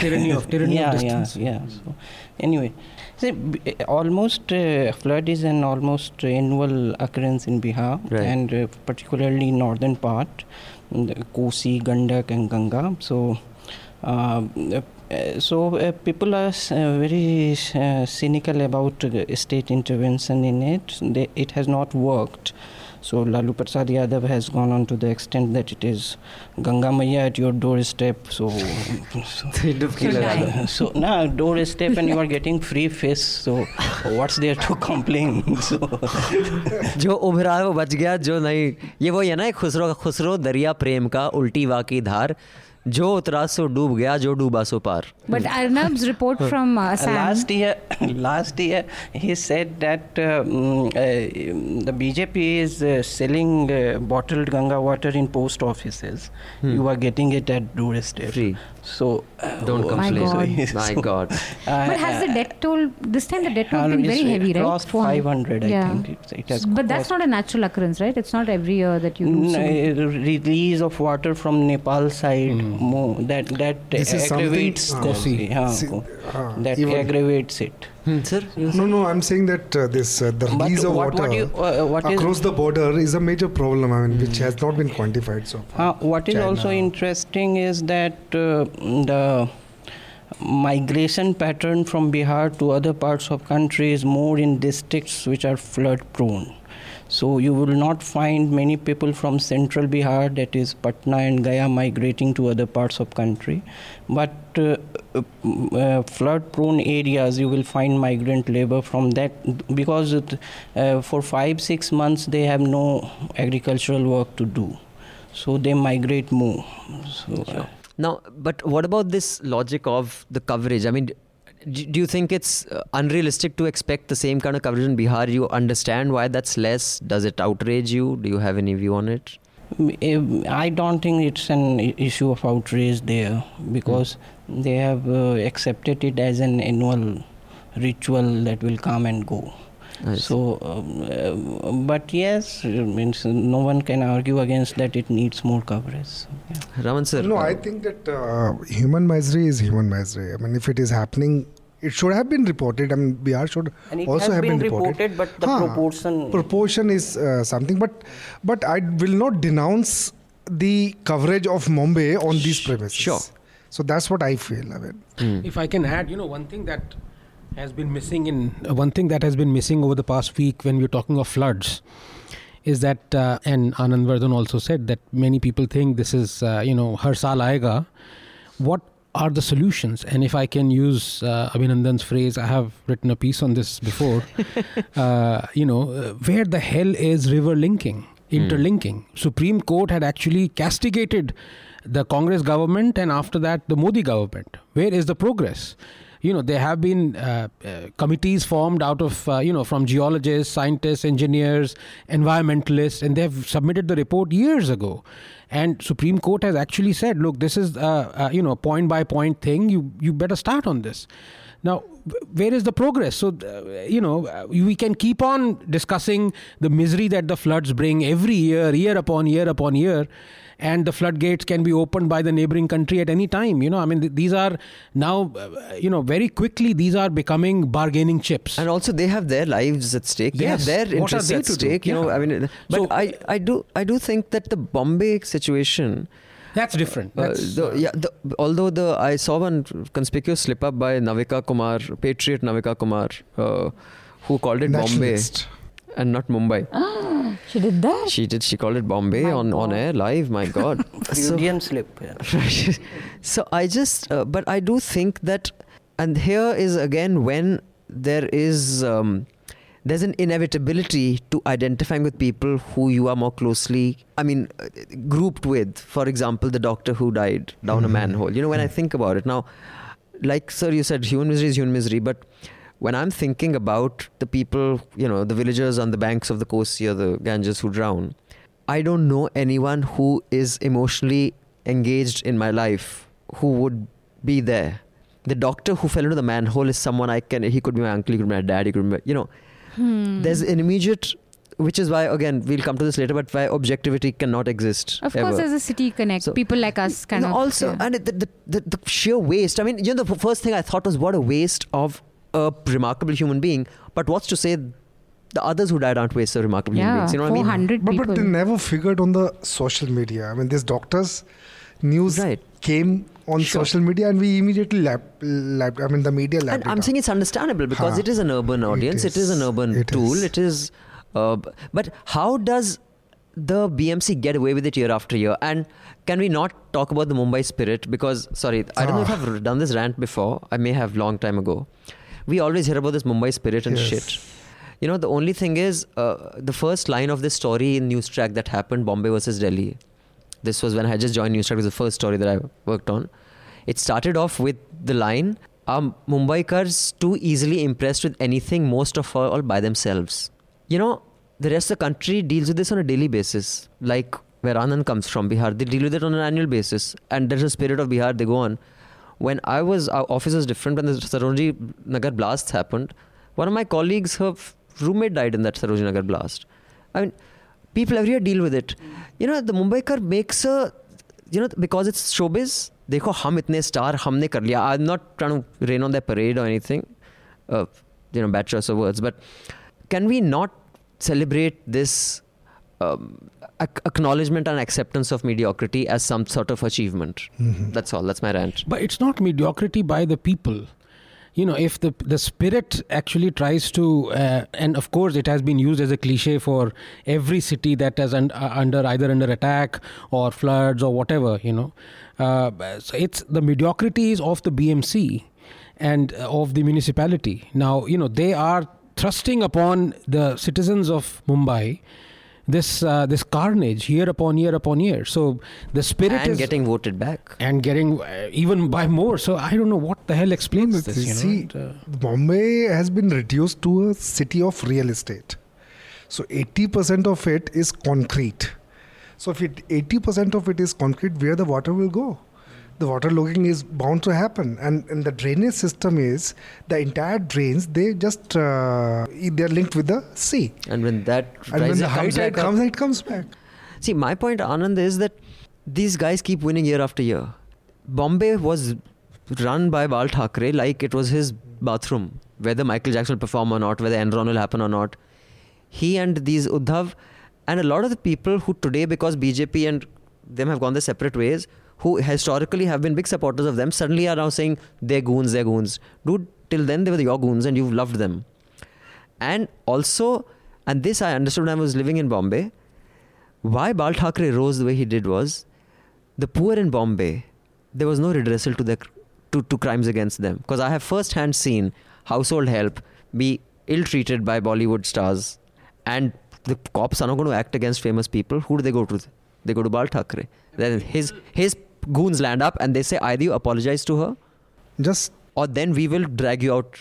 Tyranny of- tyranny of yeah, distance. Yeah, yeah. So anyway, see, b- almost uh, flood is an almost annual occurrence in Bihar Right. and uh, particularly northern part, the Kosi, Gandak, and Ganga. So. Uh, uh, so uh, people are s- uh, very uh, cynical about uh, state intervention in it. They, it has not worked. So Lalu Prasad Yadav has gone on to the extent that it is Ganga Maya at your doorstep. So, so, so now doorstep and you are getting free fish. So what's there to complain? So जो उभरा है वो बच गया जो नहीं ये वही है ना एक खुसरो का खुसरो दरिया प्रेम का उल्टी वाकी धार जो उतरा सो डूब गया जो डूबा सो पार but Arnab report from last year last year he said that the BJP is selling bottled Ganga water in post office you are getting it at tourist state offices. You are getting it at doorstep. Free. So uh, Don't oh, My complain. God. My God. uh, but has the uh, debt toll this time? The debt toll uh, has been very heavy, it right? crossed 400. 500, I Yeah. think. It, it has But that's not a natural occurrence, right? It's not every year that you do. Mm, so. uh, release of water from Nepal side more that that This is something- aggravates yeah, See, co- ah, that aggravates it. Hmm, sir, No, no, I'm saying that uh, this uh, the But release of what, water what you uh, what is across the border is a major problem. I mean, which has not been quantified so far. Uh, what is also interesting is that uh, the migration pattern from Bihar to other parts of country is more in districts which are flood prone. So you will not find many people from central Bihar, that is Patna and Gaya, migrating to other parts of country. But uh, uh, flood-prone areas, you will find migrant labor from that because it, uh, for five six months they have no agricultural work to do, so they migrate more. So. Uh, Now, but what about this logic of the coverage? I mean, do you think it's uh, unrealistic to expect the same kind of coverage in Bihar? You understand why that's less? Does it outrage you? Do you have any view on it? Um, I don't think it's an issue of outrage there because they have uh, accepted it as an annual ritual that will come and go. I see. So, um, uh, but yes, means no one can argue against that. It needs more coverage. So, yeah. Raman sir. No, uh, I think that uh, human misery is human misery. I mean, if it is happening, it should have been reported. I mean, Bihar should also have been been reported, but the Huh. proportion. Proportion is uh, something, but but I will not denounce the coverage of Mumbai on these premises. sure. So that's what I feel. I mean, hmm. If I can add, you know, one thing that has been missing in uh, one thing that has been missing over the past week when we're talking of floods is that, uh, and Anand Vardhan also said that many people think this is, uh, you know, har saal aayega. What are the solutions? And if I can use uh, Abhinandan's phrase, I have written a piece on this before. uh, you know, uh, where the hell is river linking, interlinking? Supreme Court had actually castigated the Congress government and after that the Modi government. Where is the progress? You know, there have been uh, uh, committees formed out of, uh, you know, from geologists, scientists, engineers, environmentalists, and they have submitted the report years ago. And Supreme Court has actually said, look, this is, uh, uh, you know, point by point thing. You you better start on this. Now, where is the progress? So, uh, you know, we can keep on discussing the misery that the floods bring every year, year upon year upon year, and the floodgates can be opened by the neighboring country at any time. You know, I mean, th- these are now, uh, you know, very quickly these are becoming bargaining chips. and also they have their lives at stake they Yes. have their interests at to do? stake you know i mean uh, but So- i i do i do think that the bombay situation That's different. uh, the, yeah, the, although the I saw one conspicuous slip up by Navika Kumar, Patriot Navika Kumar, uh, who called it Bombay nationalist. And not Mumbai. She did that. She did. She called it Bombay My on, on air live. My God. so, slip. yeah. so I just, uh, but I do think that, and here is again when there is, um, there's an inevitability to identifying with people who you are more closely, I mean, uh, grouped with. For example, the doctor who died down a manhole. You know, when I think about it now, like sir, you said human misery is human misery, but when I'm thinking about the people, you know, the villagers on the banks of the Kosi or the Ganges who drown, I don't know anyone who is emotionally engaged in my life who would be there. The doctor who fell into the manhole is someone I can. He could be my uncle. He could be my dad. He could be, my, you know. Hmm. There's an immediate, which is why again we'll come to this later, but why objectivity cannot exist. Of ever. course, there's a city connect. So- People like us kind No, of. also yeah. and the, the, the, the sheer waste i mean you know the first thing i thought was what a waste of a remarkable human being but what's to say the others who died aren't wastes of remarkable human beings you know what i mean 400 But, people. but they never figured on the social media. I mean, this doctor's news Right. came on Sure. social media, and we immediately lap, lap I mean, the media lapped and it i'm up. saying it's understandable because Huh. it is an urban audience it is, an urban It tool is. it is uh, but how does the bmc get away with it year after year and can we not talk about the mumbai spirit because sorry i don't know if Ah. i've done this rant before i may have long time ago we always hear about this mumbai spirit and Yes. shit You know, the only thing is, uh, the first line of this story in News Track that happened, Bombay versus Delhi. This was when I just joined News Track. It was the first story that I worked on. It started off with the line, "Are Mumbaikars too easily impressed with anything, most of all by themselves?" You know, the rest of the country deals with this on a daily basis. Like where Anand comes from, Bihar, they deal with it on an annual basis. And there's a spirit of Bihar. They go on when I was our office was different when the Sarojini Nagar blast happened. One of my colleagues, her roommate died in that Sarojini Nagar blast. I mean, people everywhere deal with it. You know, the Mumbaikar makes a, you know, because it's showbiz. देखो हम इतने star हमने कर लिया I am not trying to rain on the parade or anything. Uh, you know bad choice of words but can we not celebrate this um, acknowledgement and acceptance of mediocrity as some sort of achievement Mhm. that's all that's my rant But it's not mediocrity by the people. You know, if the the spirit actually tries to, uh, and of course, it has been used as a cliche for every city that is un- uh, under either under attack or floods or whatever. You know, uh, so it's the mediocrity is of the BMC and of the municipality. Now, you know, they are thrusting upon the citizens of Mumbai this uh, this carnage year upon year upon year. So the spirit and is getting voted back and getting uh, even by more. So I don't know what the hell explains But this. You see, know? and, uh, Bombay has been reduced to a city of real estate. So 80% of it is concrete. So if it, 80% of it is concrete, where the water will go? The water logging is bound to happen, and, and the drainage system is the entire drains. They just uh, they are linked with the sea, and when that and when the high comes tide back comes, it comes back. See, my point, Anand, is that these guys keep winning year after year. Bombay was run by Bal Thackeray like it was his bathroom. Whether Michael Jackson will perform or not, whether Enron will happen or not. He and these Uddhav and a lot of the people who today, because BJP and them have gone their separate ways, who historically have been big supporters of them, suddenly are now saying they're goons, they're goons. Dude, till then they were your goons and you've loved them. And also, and this I understood when I was living in Bombay, why Bal Thackeray rose the way he did was the poor in Bombay, there was no redressal to, their, to, to crimes against them. Because I have first hand seen household help be ill treated by Bollywood stars, and the cops are not going to act against famous people. Who do they go to? They go to Bal Thackeray. Then his, his goons land up and they say, either you apologize to her Just or then we will drag you out.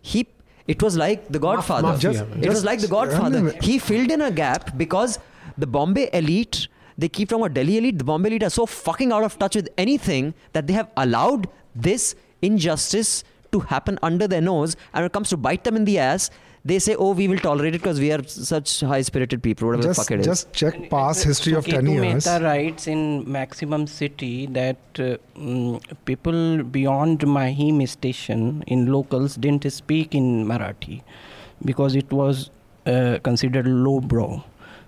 He, it was like the Godfather. mafia, Just- it was like the Godfather. He filled in a gap because the Bombay elite, they keep talking about Delhi elite. The Bombay elite are so fucking out of touch with anything that they have allowed this injustice to happen under their nose. And when it comes to bite them in the ass, they say, "Oh, we will tolerate it because we are such high-spirited people." Whatever just the fuck it is. just check past So history of 10 Ketu years. Mehta writes in Maximum City that uh, mm, people beyond Mahim station in locals didn't speak in Marathi because it was uh, considered lowbrow.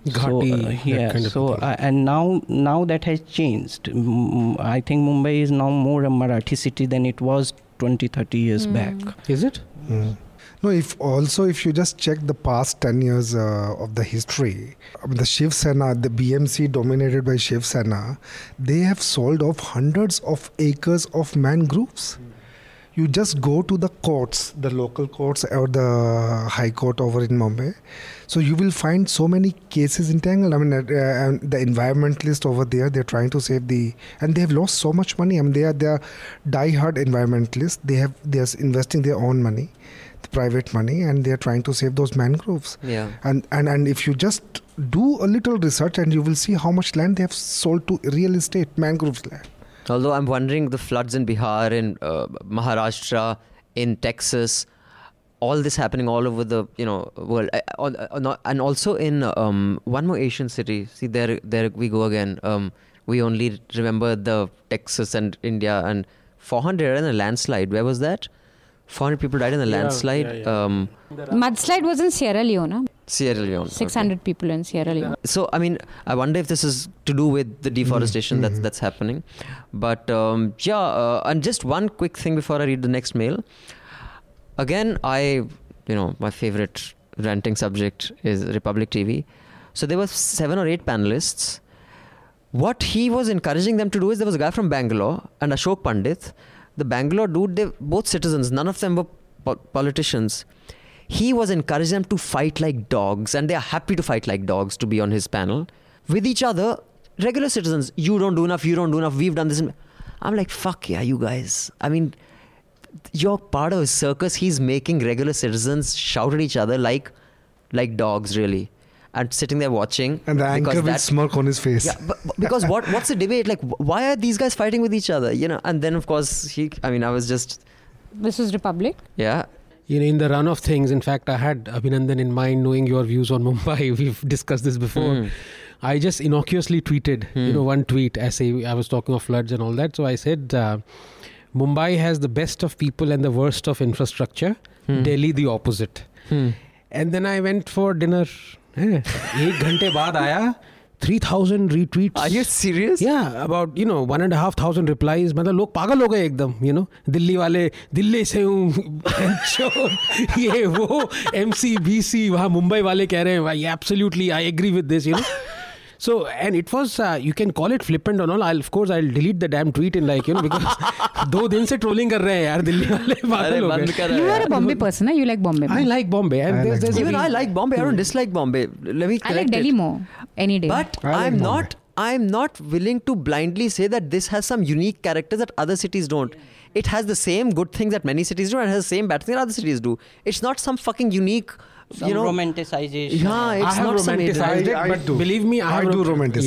So, Ghati, uh, yeah, kind of so uh, and now now that has changed. Mm, I think Mumbai is now more a Marathi city than it was 20, 30 years Hmm. back. is it? Mm. No, if also if you just check the past 10 years uh, of the history, I mean, the Shiv Sena, the BMC dominated by Shiv Sena, they have sold off hundreds of acres of mangroves. You just go to the courts, the local courts or the high court over in Mumbai. So you will find so many cases entangled. I mean, uh, the environmentalist over there, they're trying to save the, and they have lost so much money. I mean, they are they are die-hard environmentalists. They have they are investing their own money private money and they are trying to save those mangroves. Yeah. And, and and if you just do a little research and you will see how much land they have sold to real estate mangroves land. Although I'm wondering the floods in Bihar, in uh, Maharashtra, in Texas, all this happening all over the you know world, I- uh, not- and also in um, one more Asian city. See, there, there we go again. Um, we only remember the Texas and India and 400 and a landslide. Where was that? 400 people died in a landslide. yeah, yeah. Um, Mudslide was in Sierra Leone. huh? Sierra Leone. okay. 600 people in Sierra Leone. So I mean, I wonder if this is to do with the deforestation that's that's happening. But um, yeah, uh, and just one quick thing before I read the next mail. Again, I you know my favorite ranting subject is Republic TV. So there were seven or eight panelists. What he was encouraging them to do is there was a guy from Bangalore and Ashok Pandit. The Bangalore dude, they both citizens. None of them were po- politicians. He was encouraging them to fight like dogs, and they are happy to fight like dogs to be on his panel with each other. Regular citizens, you don't do enough. You don't do enough. We've done this. I'm like, fuck yeah, you guys. I mean, you're part of his circus. He's making regular citizens shout at each other like, like dogs, really, and sitting there watching. And the anchor will that- smirk on his face. yeah, but, but because what what's the debate? Like, why are these guys fighting with each other? You know, and then of course he. I mean, I was just This was Republic. yeah. You know, in the run of things, in fact, I had Abhinandan in mind, knowing your views on Mumbai. We've discussed this before. Hmm. I just innocuously tweeted, you know, one tweet as I, I was talking of floods and all that. So I said, uh, Mumbai has the best of people and the worst of infrastructure. Hmm. Delhi the opposite. Hmm. And then I went for dinner. एक घंटे बाद आया three thousand retweet are you serious या about you know one and half thousand replies मतलब लोग पागल हो गए एकदम यू नो दिल्ली वाले दिल्ली से हूँ। ये वो एम सी बी सी वहाँ मुंबई वाले कह रहे हैं भाई absolutely I agree with this you know So and it was uh, you can call it flippant and all. I'll of course I'll delete the damn tweet in like you know because दो दिन से trolling कर रहे हैं यार दिल्ली वाले अरे पागल हो बंद गए. कर You यार। are a Bombay person, huh? You like Bombay. I more. like Bombay and I there's, like there's a Even I reason. like Bombay. I don't dislike Bombay. Let me I correct like Delhi it. more any day. But I like I'm Bombay. not. I'm not willing to blindly say that this has some unique characters that other cities don't. It has the same good things that many cities do, and has the same bad things that other cities do. It's not some fucking unique. Some you know. romanticization. Yeah, I it's have not romanticized it, I- I but do. believe me, I, I have do rom- romanticize.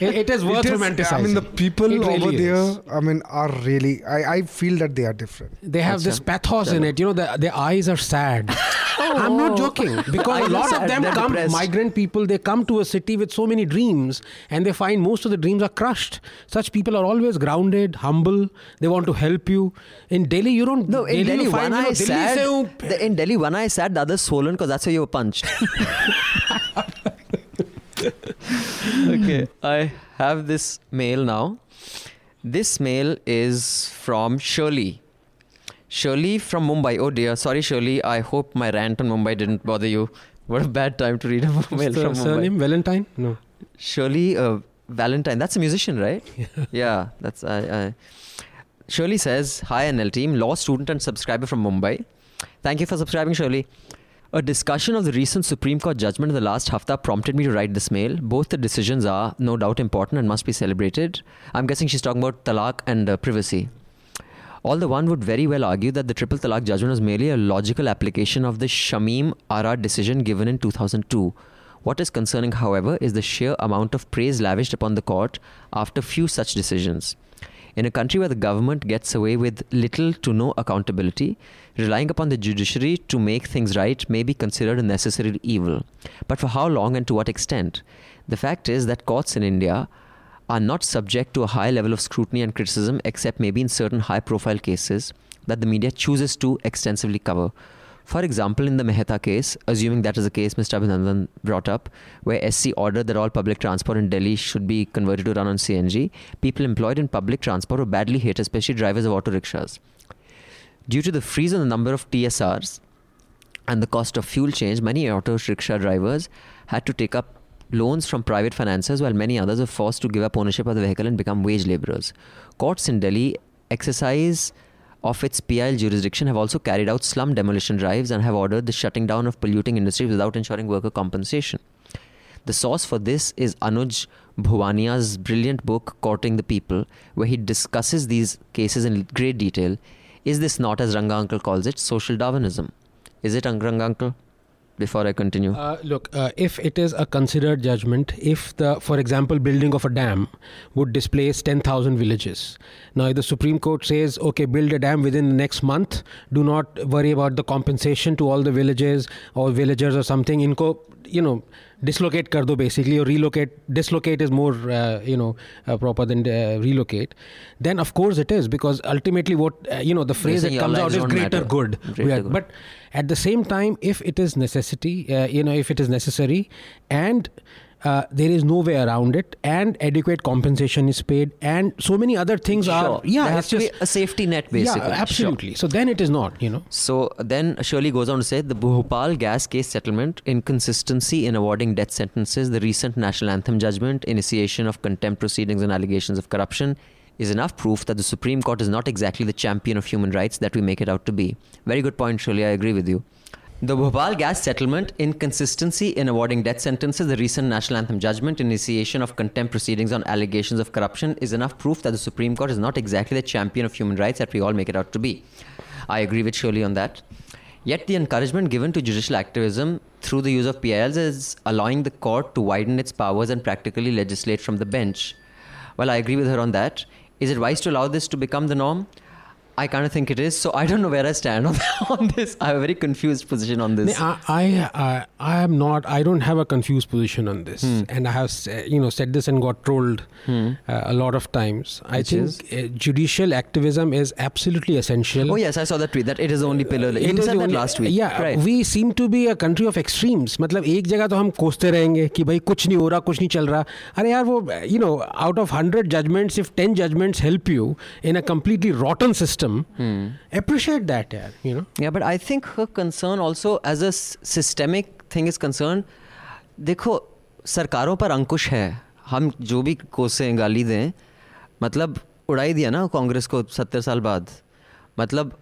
Yeah, it, it is worth It is- romanticizing. I mean, the people really over is. there, I mean, are really. I, I feel that they are different. They have this Achha. pathos in it. You know, the, their eyes are sad. I'm not joking oh. because a lot of them come, depressed. migrant people, they come to a city with so many dreams and they find most of the dreams are crushed. Such people are always grounded, humble, they want to help you. In Delhi, you don't. No, in Delhi, you one find, you know, eye Delhi sad. se hu- oh, the- in Delhi, one eye sad, the other swollen because that's how you were punched. okay, I have this mail now. This mail is from Shirley. Shirley from Mumbai. Oh dear, sorry Shirley. I hope my rant on Mumbai didn't bother you. What a bad time to read a mail What's from Mumbai. surname Valentine? No. Shirley uh, Valentine. That's a musician, right? yeah, that's I. I. Shirley says, "Hi NL team, law student and subscriber from Mumbai. Thank you for subscribing, Shirley. A discussion of the recent Supreme Court judgment in the last hafta prompted me to write this mail. Both the decisions are no doubt important and must be celebrated. I'm guessing she's talking about talaq and uh, privacy." Although one would very well argue that the triple talaq judgment was merely a logical application of the Shamim Ara decision given in 2002. What is concerning, however, is the sheer amount of praise lavished upon the court after few such decisions. In a country where the government gets away with little to no accountability, relying upon the judiciary to make things right may be considered a necessary evil. But for how long and to what extent? The fact is that courts in India are not subject to a high level of scrutiny and criticism, except maybe in certain high profile cases that the media chooses to extensively cover. For example, in the Mehta case, assuming that is the case Mr. Abhinandan brought up, where SC ordered that all public transport in Delhi should be converted to run on CNG, people employed in public transport were badly hit, especially drivers of auto rickshaws. Due to the freeze on the number of TSRs and the cost of fuel change, many auto rickshaw drivers had to take up loans from private financiers, while many others were forced to give up ownership of the vehicle and become wage laborers. Courts in Delhi exercise of its PIL jurisdiction have also carried out slum demolition drives and have ordered the shutting down of polluting industries without ensuring worker compensation. The source for this is Anuj Bhuvania's brilliant book Courting the People, where he discusses these cases in great detail. Is this not, as Ranga Uncle calls it, social Darwinism? Is it Angrang uncle? Before I continue. Uh, look, uh, if it is a considered judgment, if the, for example, building of a dam would displace 10,000 villages. Now, if the Supreme Court says, okay, build a dam within the next month, do not worry about the compensation to all the villages or villagers or something. inco, you know, dislocate kar do basically or relocate. Dislocate is more, uh, you know, uh, proper than uh, relocate. Then, of course, it is because ultimately, what, uh, you know, the phrase that comes out is greater good. Greater We are- good. But at the same time if it is necessity uh, you know if it is necessary and there is no way around it and adequate compensation is paid and so many other things are yeah there it's just a safety net, basically. yeah Sure. absolutely so then it is not you know So then Shirley goes on to say the Bhopal gas case settlement, inconsistency in awarding death sentences, the recent national anthem judgment, initiation of contempt proceedings and allegations of corruption is enough proof that the Supreme Court is not exactly the champion of human rights that we make it out to be. Very good point, Shirley. I agree with you. The Bhopal gas settlement, inconsistency in awarding death sentences, the recent national anthem judgment, initiation of contempt proceedings on allegations of corruption is enough proof that the Supreme Court is not exactly the champion of human rights that we all make it out to be. I agree with Shirley on that. Yet the encouragement given to judicial activism through the use of PILs is allowing the court to widen its powers and practically legislate from the bench. Well, I agree with her on that. Is it wise to allow this to become the norm? I kind of think it is. So I don't know where I stand on, on this. I have a very confused position on this. I, I, I, I am not. I don't have a confused position on this, Hmm. and I have, s- uh, you know, said this and got trolled uh, a lot of times. I Which think uh, judicial activism is absolutely essential. Oh yes, I saw that tweet that it is the only pillar. It You is said the that only- last week. Yeah, right. we seem to be a country of extremes. मतलब एक जगह तो हम कोसते रहेंगे कि भाई कुछ नहीं हो रहा कुछ नहीं चल रहा अरे यार वो you know out of 100 judgments if 10 judgments help you in a completely rotten System Hmm. appreciate that यार you know. Yeah, but I think her concern also, as a systemic thing is concerned, देखो सरकारों पर अंकुश है। हम जो भी कोसें गाली दें मतलब उड़ाई दिया ना कांग्रेस को सत्तर साल बाद। मतलब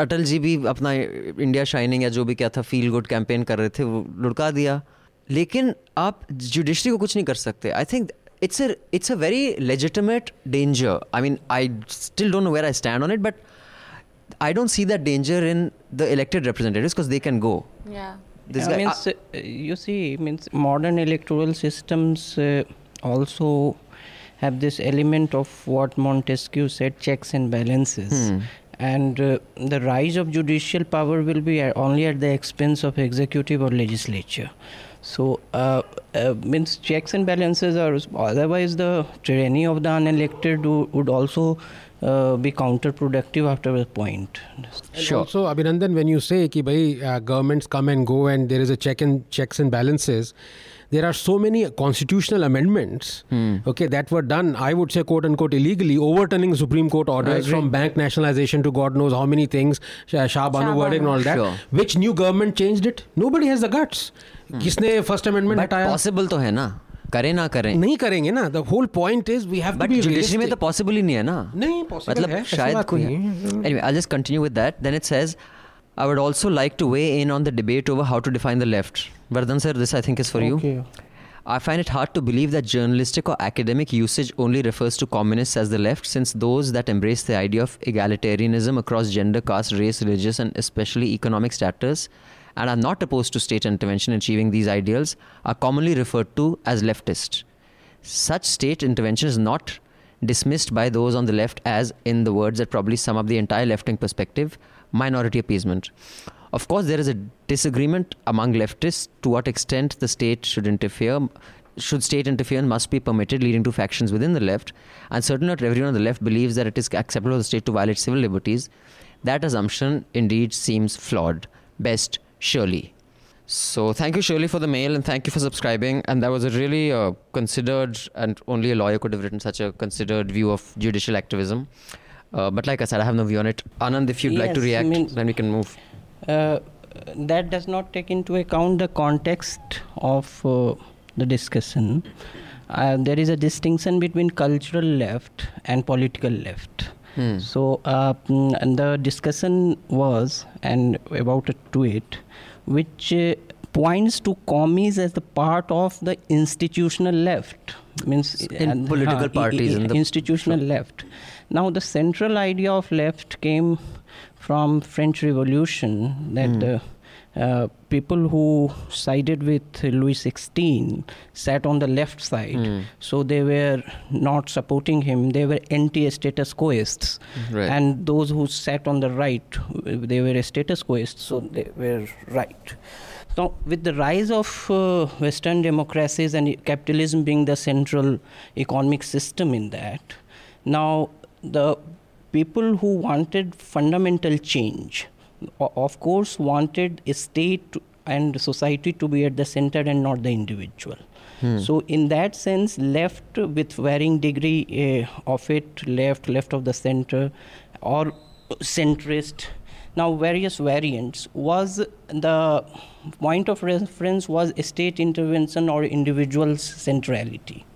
अटल जी भी अपना इंडिया शाइनिंग या जो भी क्या था फील गुड कैंपेन कर रहे थे वो लुड़का दिया। लेकिन आप जुडिशरी को कुछ नहीं कर सकते। I think it's a it's a very legitimate danger. I mean, I still don't know where I stand on it, but I don't see that danger in the elected representatives because they can go. Yeah. This yeah, guy, means, uh, uh, you see, means modern electoral systems uh, also have this element of what Montesquieu said: checks and balances. Hmm and uh, the rise of judicial power will be uh, only at the expense of executive or legislature so, uh, uh, means checks and balances are otherwise the tyranny of the unelected would also uh, be counterproductive after a point. Sure. So, also, Abhinandan, when you say that uh, governments come and go and there is a check and checks and balances, there are so many constitutional amendments Hmm. okay that were done i would say quote unquote illegally overturning supreme court orders from bank nationalization to god knows how many things Shah Shah Banu Shah verdict and Banu. all that Sure. which new government changed it nobody has the guts किसने first amendment but हटाया possible तो है ना करें ना करें नहीं करेंगे ना the whole point is we have to but B judiciary में तो पॉसिबल ही नहीं है ना नहीं possible मतलब है, ऐसी शायद बात कोई नहीं है। anyway i'll just continue with that then it says i would also like to weigh in on the debate over how to define the left vardhan sir this i think is for you I find it hard to believe that journalistic or academic usage only refers to communists as the left, since those that embrace the idea of egalitarianism across gender, caste, race, religious, and especially economic status, and are not opposed to state intervention in achieving these ideals, are commonly referred to as leftist. Such state intervention is not dismissed by those on the left as, in the words that probably sum up the entire left wing perspective, minority appeasement. Of course, there is a disagreement among leftists to what extent the state should interfere. Should state interference must be permitted, leading to factions within the left, and certainly not everyone on the left believes that it is acceptable for the state to violate civil liberties. That assumption indeed seems flawed. Best, Shirley. So thank you, Shirley, for the mail, and thank you for subscribing. And that was a really uh, considered, and only a lawyer could have written such a considered view of judicial activism. Uh, but like I said, I have no view on it. Anand, if you'd like to Yes, react, means- then we can move. Uh, that does not take into account the context of uh, the discussion. Uh, there is a distinction between cultural left and political left. Hmm. So, uh, and the discussion was and about a tweet which uh, points to commies as the part of the institutional left means In and- political हाँ, parties in the- institutional left now the central idea of left came from french revolution that the uh, people who sided with Louis XVI sat on the left side, Mm. so they were not supporting him. They were anti-status quoists, Right. and those who sat on the right, they were status quoists, so they were right. Now, with the rise of uh, Western democracies and capitalism being the central economic system in that, now the people who wanted fundamental change, of course, wanted a state and society to be at the center and not the individual. Hmm. So, in that sense, left with varying degree uh, of it, left, left of the center, or centrist. Now, various variants was the point of reference was state intervention or individual centrality.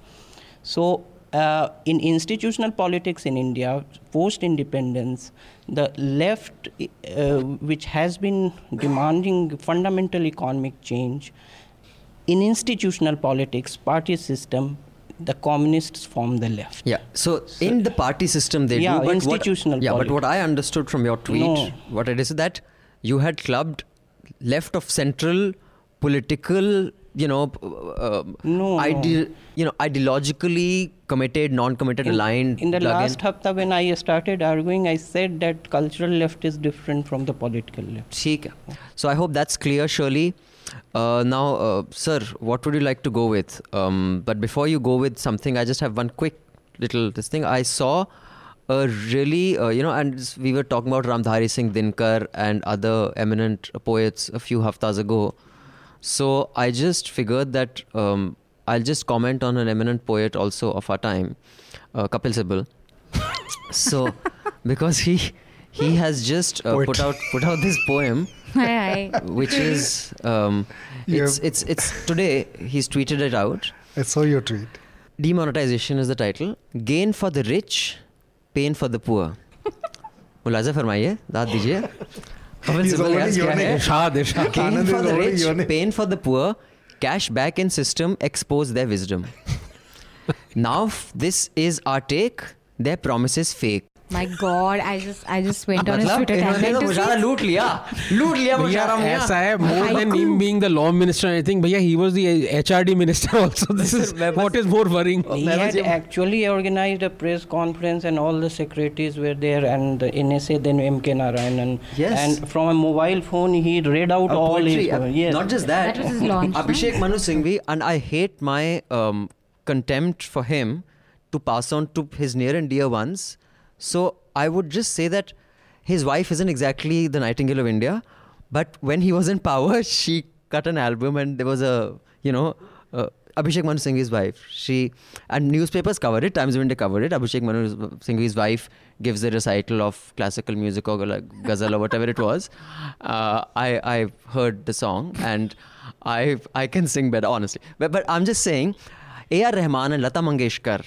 So, uh, in institutional politics in India, post independence, the left, uh, which has been demanding fundamental economic change, in institutional politics, party system, the communists form the left. Yeah. So, in the party system, they Yeah, do. But institutional What, yeah, but what I understood from your tweet, No. what it is that you had clubbed left of central political, you know, um, no, ide- no. you know, ideologically committed, non-committed, in, aligned. In the last in. hafta when I started arguing, I said that cultural left is different from the political left. Theek. So I hope that's clear, Shirley. Uh, now, uh, sir, what would you like to go with? Um, but before you go with something, I just have one quick little this thing. I saw a really, uh, you know, and we were talking about Ramdhari Singh Dinkar and other eminent poets a few haftas ago. So I just figured that um, I'll just comment on an eminent poet also of our time, uh, Kapil Sibal. so because he he has just uh, put out put out this poem which is um, it's, it's it's today he's tweeted it out. I saw your tweet. Demonetization is the title. Gain for the rich pain for the poor. Pavan kya hai? Irshad, Irshad. For the rich, pain for the poor, cash back in system expose their wisdom. now this is our take, their promises fake. My God, I just I just went on his मतलब Twitter इन्होंने timeline तो to मुशारा see. लूट लिया लूट लिया भैया मुशारा मियां ऐसा है more than him being the law minister I think भैया he was the HRD minister also this is मैं बस- what is more worrying Oh, He मैं had बस ये- actually organized a press conference and all the secretaries were there and the NSA then MK Narayanan. Yes. And from a mobile phone he read out Uh, all poetry, his uh, yes. Not just that. That was his launch, no? Abhishek Manu Singhvi, and I hate my um, contempt for him to pass on to his near and dear ones. So I would just say that his wife isn't exactly the Nightingale of India, but when he was in power, she cut an album and there was a, you know, uh, Abhishek Manu Singhvi's wife. She and newspapers covered it. Times of India covered it. Abhishek Manu Singhvi's wife gives a recital of classical music or like ghazal or whatever it was. Uh, I I heard the song and I I can sing better honestly. But but I'm just saying, A.R. Rahman and Lata Mangeshkar.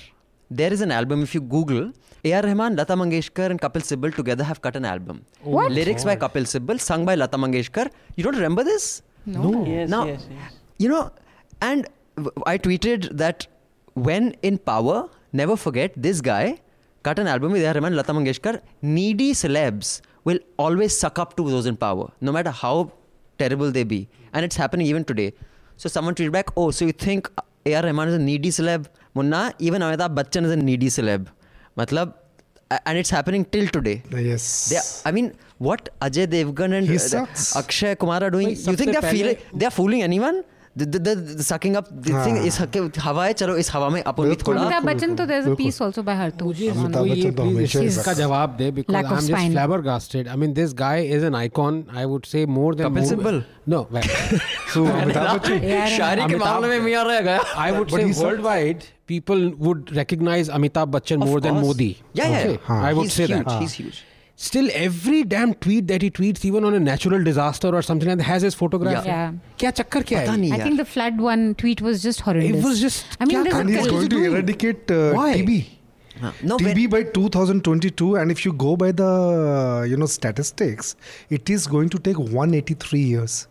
There is an album if you Google. A.R. Rahman, Lata Mangeshkar, and Kapil Sibal together have cut an album. What? Lyrics by oh. Kapil Sibal, sung by Lata Mangeshkar. You don't remember this? No. Yes, Now, yes, yes. you know, and I tweeted that when in power, never forget this guy cut an album with A.R. Rahman, Lata Mangeshkar. Needy celebs will always suck up to those in power, no matter how terrible they be. And it's happening even today. So someone tweeted back, oh, so you think A.R. Rahman is a needy celeb? Munna, even Amitabh Bachchan is a needy celeb. मतलब and it's happening till today. Yes. They, I mean, what Ajay Devgan and uh, Akshay Kumar are doing? you think they're feeling they're fooling anyone? Sucking up thing इस हवा है चलो इस हवा में अपन भी थोड़ा अमिताभ बच्चन तो there is a piece also by her to Amitabh Bachchan तो हमेशा इसका जवाब दे because I am just flabbergasted i mean this guy is an icon i would say more than Kapil Sibal no so Amitabh Bachchan शायरी के मामले में मियाँ रह गया i would say worldwide people would recognize Amitabh Bachchan of more course. than Modi. Yeah, okay. yeah. Huh. I would He's say huge. that. He's huge. Still, every damn tweet that he tweets, even on a natural disaster or something like that, has his photograph. Yeah. yeah. Kya kya hai? I think the flood one tweet was just horrendous. It was just. I mean, and he's going to eradicate uh, Why? TB. No, TB by 2022, and if you go by the you know statistics, it is going to take 183 years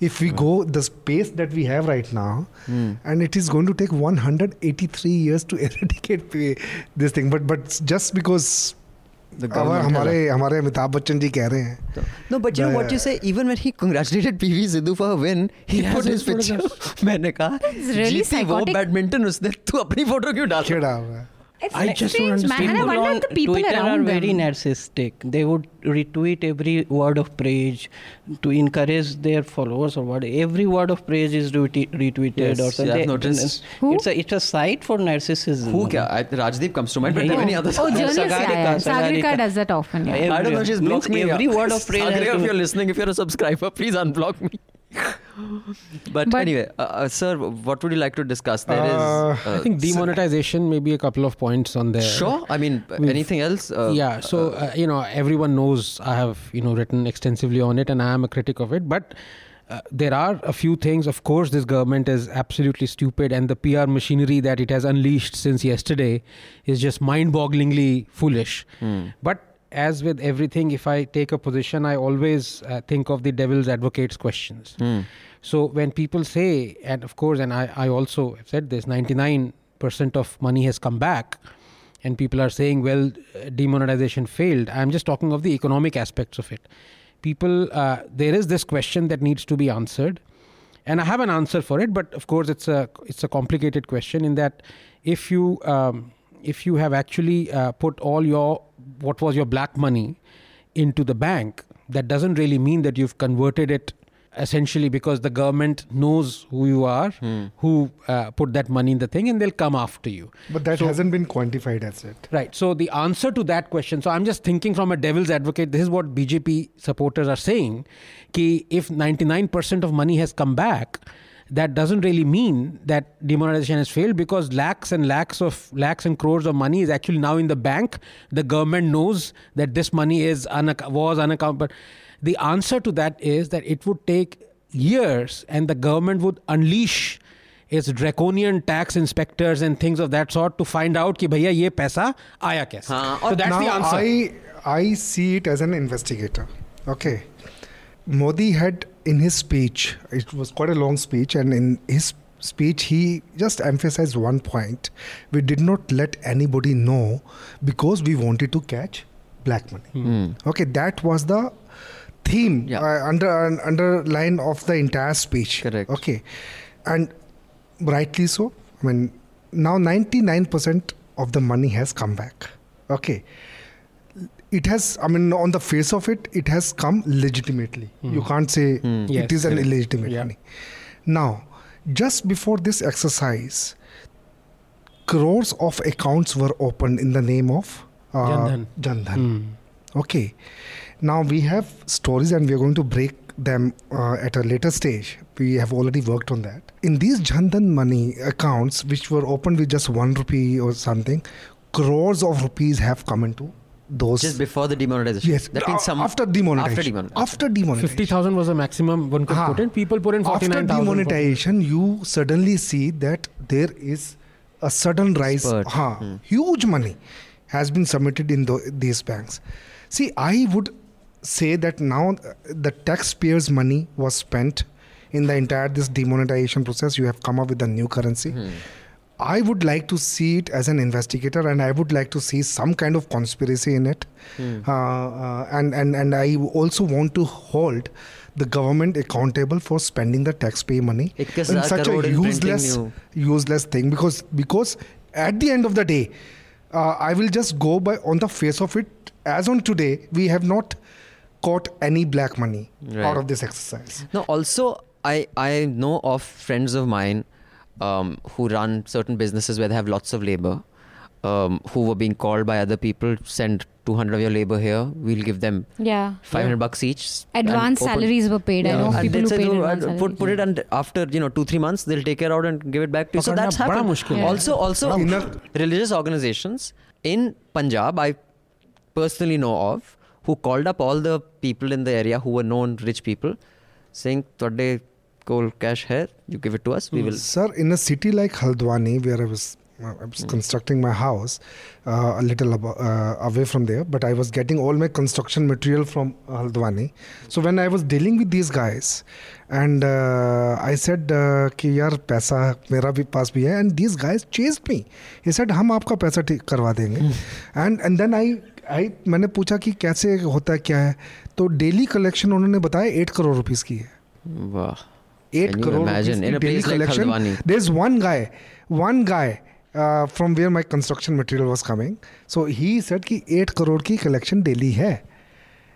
If we go the space that we have right now, Hmm. and it is going to take 183 years to eradicate the- this thing. But but just because The अब government has हमारे हमारे अमिताभ बच्चन जी कह रहे हैं So- No, but you know what The- you say. Even when he congratulated PV Sidhu for her win, he, He has put his his picture. मैंने कहा really जीती वो psychotic. बैडमिंटन उसने तू अपनी फोटो क्यों डाल खेड़ा हुआ है it's I just don't strange, man. understand. And I wonder on the people Twitter around are very them. narcissistic. They would retweet every word of praise to encourage their followers or what. Every word of praise is retweet- retweeted Yes, or something. I've noticed. Who? It's a it's a site for narcissism. Who क्या? I, Rajdeep comes to mind, but there are Yeah. many others. Oh, journalists, yeah, Sagarika, yeah. Sagarika Sagarika. does that often. Yeah. Yeah. I don't know. She's Means blocked me. every word of praise has Sagarika, if you're listening, if you're a subscriber, please unblock me. but, But- anyway, uh, uh, sir, what would you like to discuss? There is. Uh, uh, I think demonetization, maybe a couple of points on there. Sure. I mean, uh, We've- anything else? Uh, yeah so uh, you know everyone knows i have you know written extensively on it and i am a critic of it but uh, there are a few things of course this government is absolutely stupid and the pr machinery that it has unleashed since yesterday is just mind-bogglingly foolish hmm. but as with everything if i take a position i always uh, think of the devil's advocates questions Hmm. so when people say, and of course, and I, I also have said this, 99% of money has come back, and people are saying, well, uh, demonetization failed. I'm just talking of the economic aspects of it. People, uh, there is this question that needs to be answered, and I have an answer for it. But of course, it's a it's a complicated question in that if you um, if you have actually uh, put all your what was your black money into the bank, that doesn't really mean that you've converted it essentially because the government knows who you are, who uh, put that money in the thing, and they'll come after you. but that So- hasn't been quantified as yet Right. So the answer to that question. So I'm just thinking from a devil's advocate. This is what BJP supporters are saying. Ki if 99% of money has come back, that doesn't really mean that demonetization has failed because lakhs and lakhs of lakhs and crores of money is actually now in the bank. The government knows that this money is unac- was unaccountable. The answer to that is that it would take years, and the government would unleash its draconian tax inspectors and things of that sort to find out कि भैया ये पैसा आया कैसे हाँ, so that's now the answer I I see it as an investigator. Okay, Modi had in his speech, it was quite a long speech, and in his speech he just emphasized one point: we did not let anybody know because we wanted to catch black money. Hmm. Okay, that was the theme Yeah. uh, under uh, underline of the entire speech. Correct. Okay, and rightly so. I mean, now 99% of the money has come back. Okay, it has. I mean, on the face of it, it has come legitimately. You can't say it Yes, is an correct. illegitimate Yeah. money. Now, just before this exercise, crores of accounts were opened in the name of uh, Jan Dhan. Jan Dhan. Hmm. Okay. Now we have stories and we are going to break them uh, at a later stage. We have already worked on that. In these Jandhan money accounts, which were opened with just one rupee or something, crores of rupees have come into those. Just before the demonetization. yes, That means some after demonetization. After demonetization. After demonetization. 50,000 was the maximum one could Ah. put in. People put in forty nine thousand. After 49,000. demonetization, you suddenly see that there is a sudden rise. Spurt. Huh, Hmm. Huge money has been submitted in tho- these banks. See, I would say that now uh, the taxpayers' money was spent in the entire this demonetization process. You have come up with a new currency. Hmm. I would like to see it as an investigator, and I would like to see some kind of conspiracy in it. Hmm. Uh, uh, and, and, and I also want to hold the government accountable for spending the taxpayer money in such a crore in printing useless, useless thing. Because because at the end of the day, uh, I will just go by on the face of it. As on today, we have not caught any black money Right. out of this exercise. No, also I I know of friends of mine um, who run certain businesses where they have lots of labor, um, who were being called by other people, send 200 of your labor here, we'll give them yeah 500 yeah. bucks each. Advance salaries were paid. Yeah. I know and people who paid do, advance put, put it and after you know two three months they'll take it out and give it back to you. So that's happened. Yeah. Also, also religious organizations in Punjab, I personally know of, who called up all the people in the area who were known rich people, saying, "Today call cash है you give it to us we will sir in a city like Haldwani where I was constructing my house a little away from there but I was getting all my construction material from Haldwani so when I was dealing with these guys and I said कि यार पैसा मेरा भी पास भी है and these guys chased me he said हम आपका पैसा करवा देंगे. And and then I I मैंने पूछा कि कैसे होता है क्या है? तो डेली कलेक्शन उन्होंने बताया एट करोड़ रुपीज़ की है। वाह. 8 crore imagine in a daily like collection Khaldwani. there's one guy one guy uh, from where my construction material was coming so he said ki 8 crore ki collection daily hai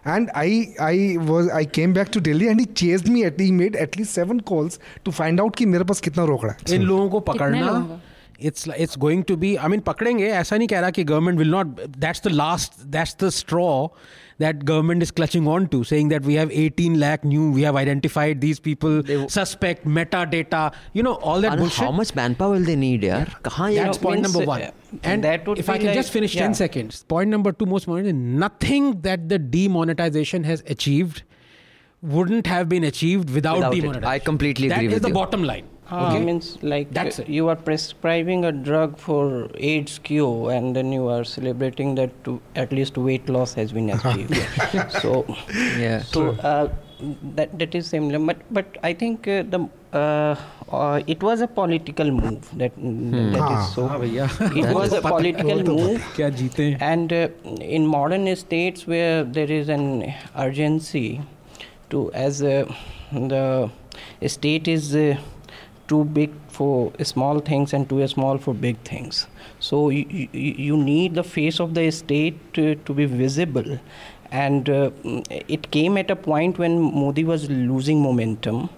and I I was I came back to Delhi and he chased me at he made at least seven calls to find out कि मेरे पास कितना रोकड़ा है इन लोगों को पकड़ना it's it's going to be I mean पकड़ेंगे ऐसा नहीं कह रहा कि government will not that's the last that's the straw that government is clutching on to, saying that we have 18 lakh new, we have identified these people, w- suspect, metadata, you know, all that bullshit. How much manpower will they need, yeah? That's point number one. And, that would if I can like, just finish yeah. 10 seconds, point number two, most important, nothing that the demonetization has achieved wouldn't have been achieved without, without demonetization. It. I completely that agree with you. That is the bottom line. Okay. It means like That's it. you are prescribing a drug for AIDS cure, and then you are celebrating that at least weight loss has been achieved. so, yeah. So uh, that that is similar, but but I think uh, the uh, uh it was a political move that hmm. that ah. is so. Ah, it was a political move. and uh, in modern states where there is an urgency to as the state is too big for small things and too small for big things. So you, you, you need the face of the state to, to be visible. And uh, it came at a point when Modi was losing momentum.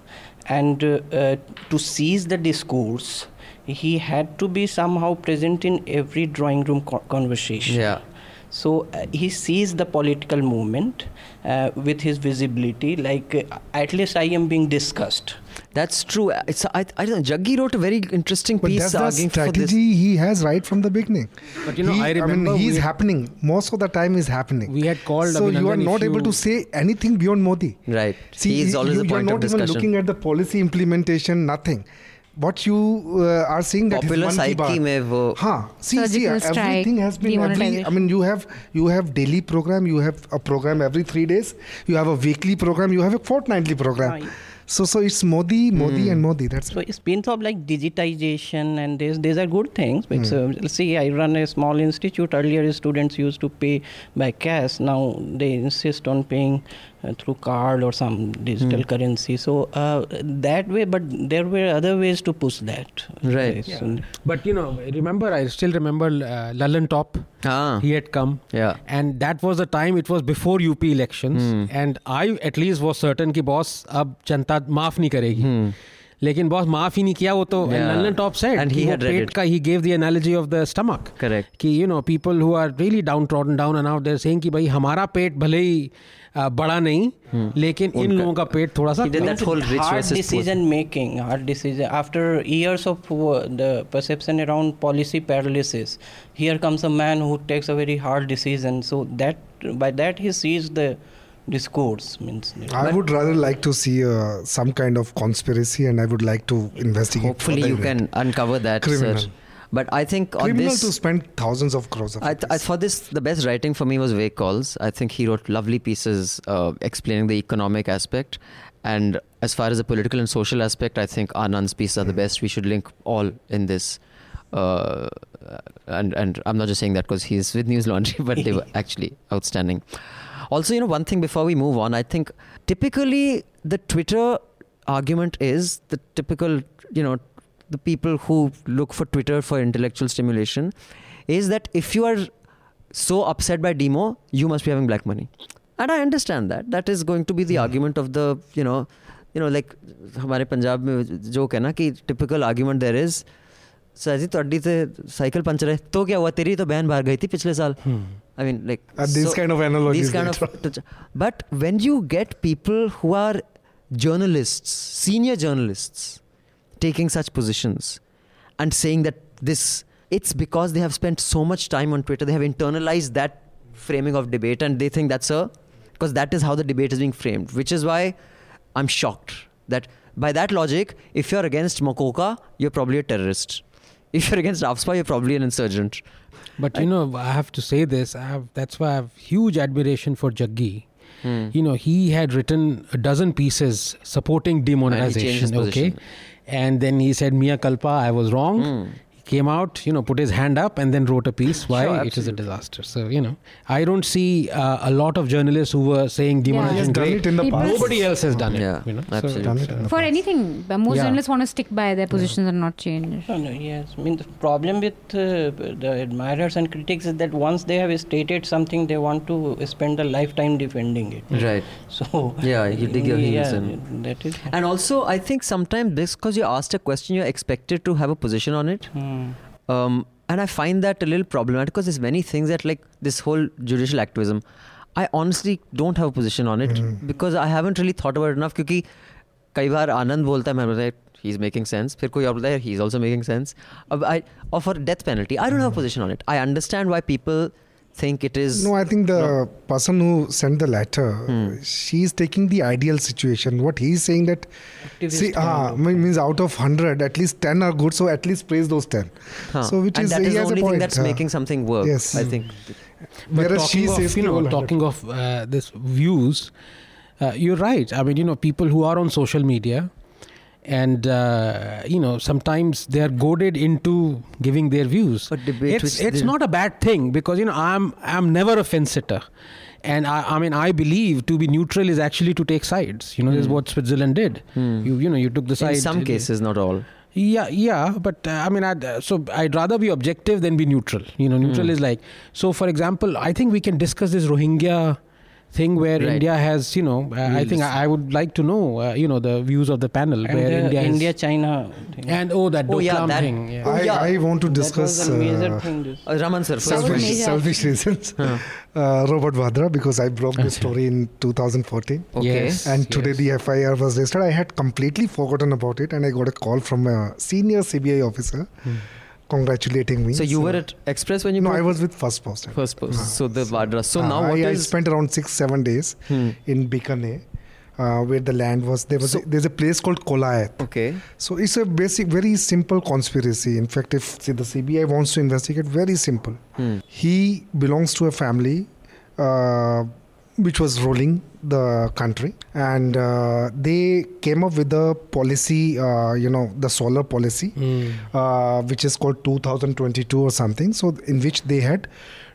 And uh, uh, to seize the discourse, he had to be somehow present in every drawing room co- conversation. Yeah. So uh, he sees the political movement uh, with his visibility, like uh, at least I am being discussed. That's true. It's I, I don't know. Jaggi wrote a very interesting but piece that's the strategy he has right from the beginning. But you know, he, I remember I mean, he's happening most of the time. Is happening. We had called. So Abhinandan you are not able to say anything beyond Modi. Right. See, he is always you, the point. You're not even looking at the policy implementation. Nothing. What you uh, are seeing that popular psyche mein wo हाँ see see uh, everything has been every I mean you have you have daily program you have a program every three days you have a weekly program you have a fortnightly program. Right. So, so it's Modi, Modi, and Modi. That's So spins of like digitization and these these are good things. Because uh, see, I run a small institute. Earlier, students used to pay by cash. Now they insist on paying uh, through card or some digital mm. currency. So uh, that way, but there were other ways to push that. Right. Yeah. But you know, remember, I still remember uh, Lallantop. Ah. He had come. Yeah. And that was the time. It was before UP elections, mm. and I at least was certain that boss अब जनता maaf nahi karegi. Mm. लेकिन boss माफ़ ही नहीं किया वो तो top said and he had का he gave the analogy of the stomach correct कि you know people who are really down trodden down and out there saying कि भाई हमारा पेट भले ही बड़ा नहीं लेकिन इन लोगों का पेट थोड़ा सा that whole hard decision making hard decision after years of the perception around policy paralysis here comes a man who takes a very hard decision so that by that he sees the hard decision so that by that he sees the discourse means I would rather like to see uh, some kind of conspiracy, and I would like to investigate. Hopefully, you can uncover that, Criminal. sir. But I think on criminal this, to spend thousands of crores. Of I, th- I this the best writing for me was Vivek Kaul's. I think he wrote lovely pieces uh, explaining the economic aspect, and as far as the political and social aspect, I think Anand's pieces are the best. We should link all in this. Uh, and and I'm not just saying that because he's with Newslaundry, but they were actually outstanding. Also, you know, one thing before we move on, I think typically the Twitter argument is the typical, you know, the people who look for Twitter for intellectual stimulation is that if you are so upset by demo, you must be having black money. And I understand that. That is going to be the mm. argument of the, you know, you know, like हमारे पंजाब में joke है ना कि typical argument there is. Is sir ji तो अड्डी से cycle puncture है तो क्या हुआ तेरी तो बहन बाहर गई थी पिछले साल. Hmm. I mean like Uh, these kind of analogies these kind of but when you get people who are journalists senior journalists taking such positions and saying that this it's because they have spent so much time on twitter they have internalized that framing of debate and they think that's a because that is how the debate is being framed which is why i'm shocked that by that logic if you're against MCOCA you're probably a terrorist. If you're against afspa you're probably an insurgent But you know, I have to say this. I have that's why I have huge admiration for Jaggi. Hmm. You know, he had written a dozen pieces supporting demonetization. Okay, and then he said, "Mea culpa, I was wrong." Hmm. He came out, you know, put his hand up and then wrote a piece why Sure, it is a disaster. So, you know, I don't see uh, a lot of journalists who were saying demonization has demonetization done great. in the past. Nobody else has done it. Yeah, you know. absolutely. Done it in the For past. anything, but most Yeah. journalists want to stick by their positions and not change. No, no, yes. I mean, the problem with uh, the admirers and critics is that once they have stated something, they want to spend a lifetime defending it. Right. So Yeah, you dig your heels yeah, in. That is. And also, I think sometimes this because you asked a question, you're expected to have a position on it. Hmm. Um, and I find that a little problematic because there's many things that, like this whole judicial activism, I honestly don't have a position on it mm. because I haven't really thought about it enough. क्योंकि कई बार आनंद बोलता है मैं बोलता है he's making sense फिर कोई और बोलता है he's also making sense अब I offer for death penalty I don't have a position on it I understand why people think it is No, I think the person who sent the letter, Hmm. she's taking the ideal situation. What he's saying that, Activist see, kind ah, of. means out of hundred, at least ten are good. So at least praise those ten. Huh. So which and is that he is the a only point. thing that's huh. making something work Yes. I think But Whereas talking she of, says you know, talking of uh, this views, uh, you're right. I mean, you know, people who are on social media, and uh, you know, sometimes they are goaded into giving their views. But debate it's it's not a bad thing because you know I'm I'm never a fence sitter. And I, I mean, I believe to be neutral is actually to take sides. You know, this is Hmm. what Switzerland did. Hmm. You, you know, you took the side. in some cases not all Yeah, yeah, but uh, I mean, I'd, uh, so I'd rather be objective than be neutral. You know, neutral Hmm. is like so. For example, I think we can discuss this Rohingya thing where Right. India has, you know, uh, I think I, I would like to know, uh, you know, the views of the panel And where the India, is- India China thing. and oh that Oh, yeah, Doklam that- thing. Yeah. I, yeah. I want to that discuss was a major uh, thing. Uh, Raman sir first That was selfish, selfish reasons. Huh. Uh, Robert Vadra because I broke the story in 2014. okay Yes. And today the FIR was registered. I had completely forgotten about it, and I got a call from a senior CBI officer congratulating me. so you were at Express when you no, I was with Firstpost. first post so the Vadra so Uh, now what I, I spent around six seven days Hmm. in Bikaner, uh, where the land was. There was So- a, there's a place called Kolayat. okay So it's a basic, very simple conspiracy. In fact, if see, the CBI wants to investigate, very simple. Hmm. He belongs to a family uh, which was ruling the country, and uh, they came up with a policy, uh, you know, the solar policy, Mm. uh, which is called 2022 or something. So in which they had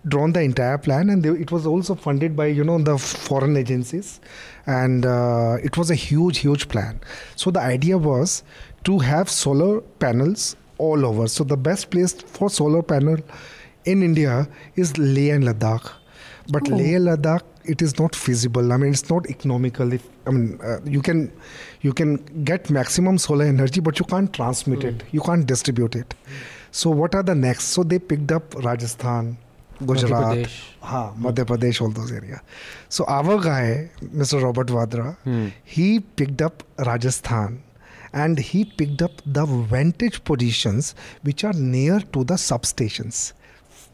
drawn the entire plan, and they, it was also funded by you know the foreign agencies, and uh, it was a huge, huge plan. So the idea was to have solar panels all over. So the best place for solar panel in India is Leh and Ladakh. But Oh. Leh Ladakh, it is not feasible. I mean, it's not economical. If I mean, uh, you can you can get maximum solar energy, but you can't transmit it. You can't distribute it. So what are the next? So they picked up Rajasthan, Gujarat, Madhya Pradesh. ha, Madhya Pradesh, all those areas. So our guy, Mr. Robert Vadra, Hmm. he picked up Rajasthan and he picked up the vantage positions which are near to the substations.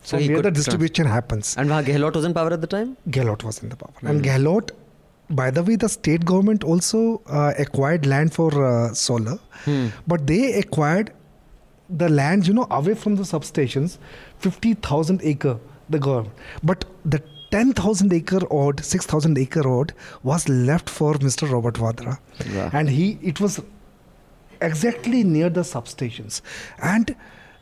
So where the distribution happens. and Gehlot was in power at the time Gehlot was in the power. And Hmm. Gehlot, by the way, the state government also uh, acquired land for uh, solar, Hmm. but they acquired the land, you know, away from the substations, 50,000 acre, the government. But the 10,000 acre odd, 6,000 acre odd was left for Mr. Robert Vadra. Wow. And he, it was exactly near the substations. And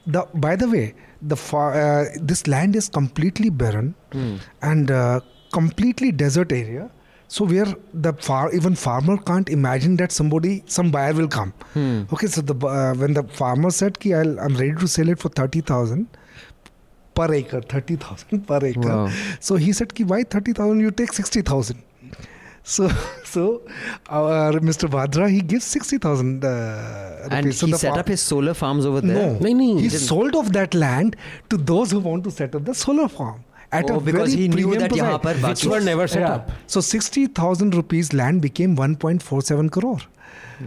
the, by the way, the far, uh, this land is completely barren Hmm. and uh, completely desert area. So where the far even farmer can't imagine that somebody some buyer will come. Hmm. Okay, so the uh, when the farmer said ki I'll, I'm ready to sell it for thirty thousand per acre, thirty thousand per acre. Wow. So he said ki why thirty thousand? You take sixty thousand. So, so our Mr. Vadra he gives sixty thousand uh, and rupees. And he set farm, up his solar farms over there. No, no, no he sold off that land to those who want to set up the solar farm. At oh, a because very he knew that par which were never set yeah. up. So sixty thousand rupees land became one point four seven crore.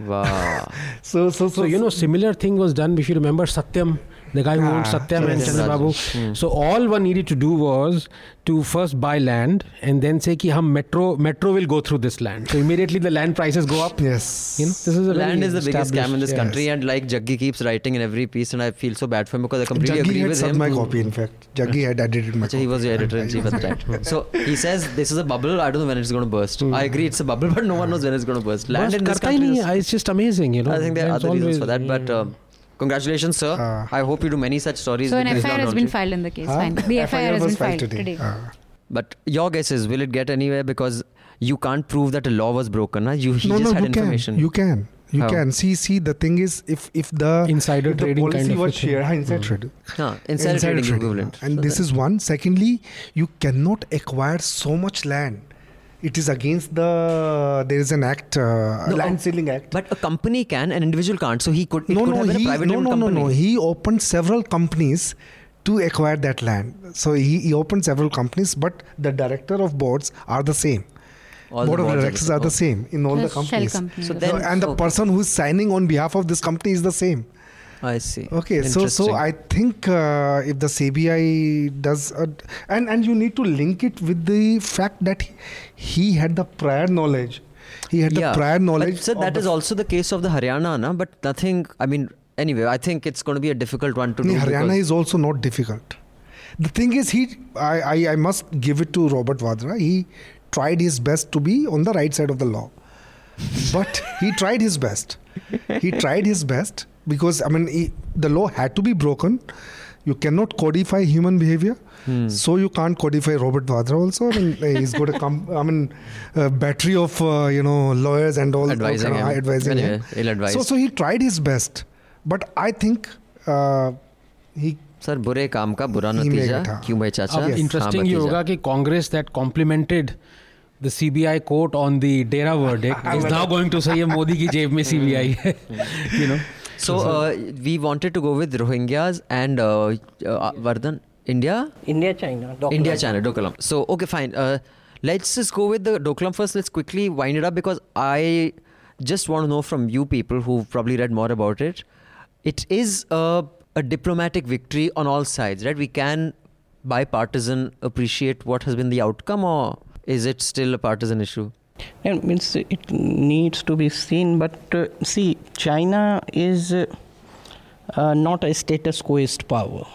Wow. so, so, so, so you know, similar thing was done. If you remember, Satyam the guy who ah, owned Satya yes, Babu. Hmm. So all one needed to do was to first buy land and then say ki hum metro metro will go through this land. So immediately the land prices go up. Yes. You know, this is land is the biggest scam in this yes. country and like Jaggi keeps writing in every piece and I feel so bad for him because I completely Jaggi agree with him. my copy in fact. Jaggi had edited my Achha, He was the editor in chief at the time. So he says this is a bubble. I don't know when it's going to burst. Hmm. I agree it's a bubble but no one knows when it's going to burst. Land burst in this country is, it's just amazing, you know. I think there are other reasons for that but um, Congratulations, sir. Uh, I hope you do many such stories. So an with this FIR has been knowledge. filed in the case. Huh? Fine. The FIR, has been filed today. Uh, But your guess is, will it get anywhere? Because you can't prove that a law was broken. Huh? You, he no, just no, had you information. can. You can. You How? can. See, see. The thing is, if if the Insider if the trading policy kind of a was thing. shared, huh, inside Mm. trading. Huh, insider, Insider trading, trading, equivalent. And So this then- is one. Secondly, you cannot acquire so much land. It is against the. There is an act, uh, No, land um, ceiling act. But a company can, an individual can't. So he could. No, could no, have been he, a private no, no, no, company. no. He opened several companies to acquire that land. So he, he opened several companies, but the director of boards are the same. All the Board of directors are the same in all the Just shell companies. companies. So So- then- and the okay. person who is signing on behalf of this company is the same. I see. Okay, so so I think uh, if the CBI does, a, and and you need to link it with the fact that he, he had the prior knowledge. He had yeah. the prior knowledge. But, sir, of that is also the case of the Haryana, na? but nothing. I mean, anyway, I think it's going to be a difficult one to Nee, do. Haryana is also not difficult. The thing is, he I, I, I must give it to Robert Vadra. He tried his best to be on the right side of the law, but he tried his best. He tried his best because I mean he, the law had to be broken. You cannot codify human behavior, Hmm. so you can't codify Robert Vadra also. I mean, he's got a com- I mean, a battery of uh, you know lawyers and all advising all, him. kind of advising anyway, him. ill advised. So so he tried his best, but I think uh, he sir बुरे काम का बुरा He made नतीजा it, हाँ. क्यों भाई चाचा अब Yes. interesting हाँ, ये भतीजा. होगा कि Congress that complimented the CBI court on the Dera verdict is now going to say ये मोदी की जेब में CBI है you know so uh, we wanted to go with Rohingyas and uh, uh, Vardhan, India, India, China. Doklam. India, China, Dokulam. So okay, fine. Uh, let's just go with the Dokulam first. Let's quickly wind it up because I just want to know from you people who've probably read more about it. It is a, a diplomatic victory on all sides, right? We can, bipartisan, appreciate what has been the outcome, or is it still a partisan issue? It means it needs to be seen, but uh, see, China is uh, not a status quoist power.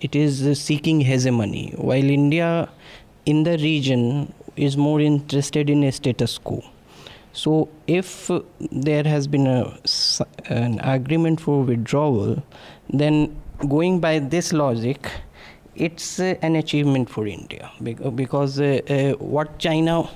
It is seeking hegemony, while India, in the region, is more interested in a status quo. So, if there has been a, an agreement for withdrawal, then going by this logic, it's uh, an achievement for India bec- because uh, uh, what China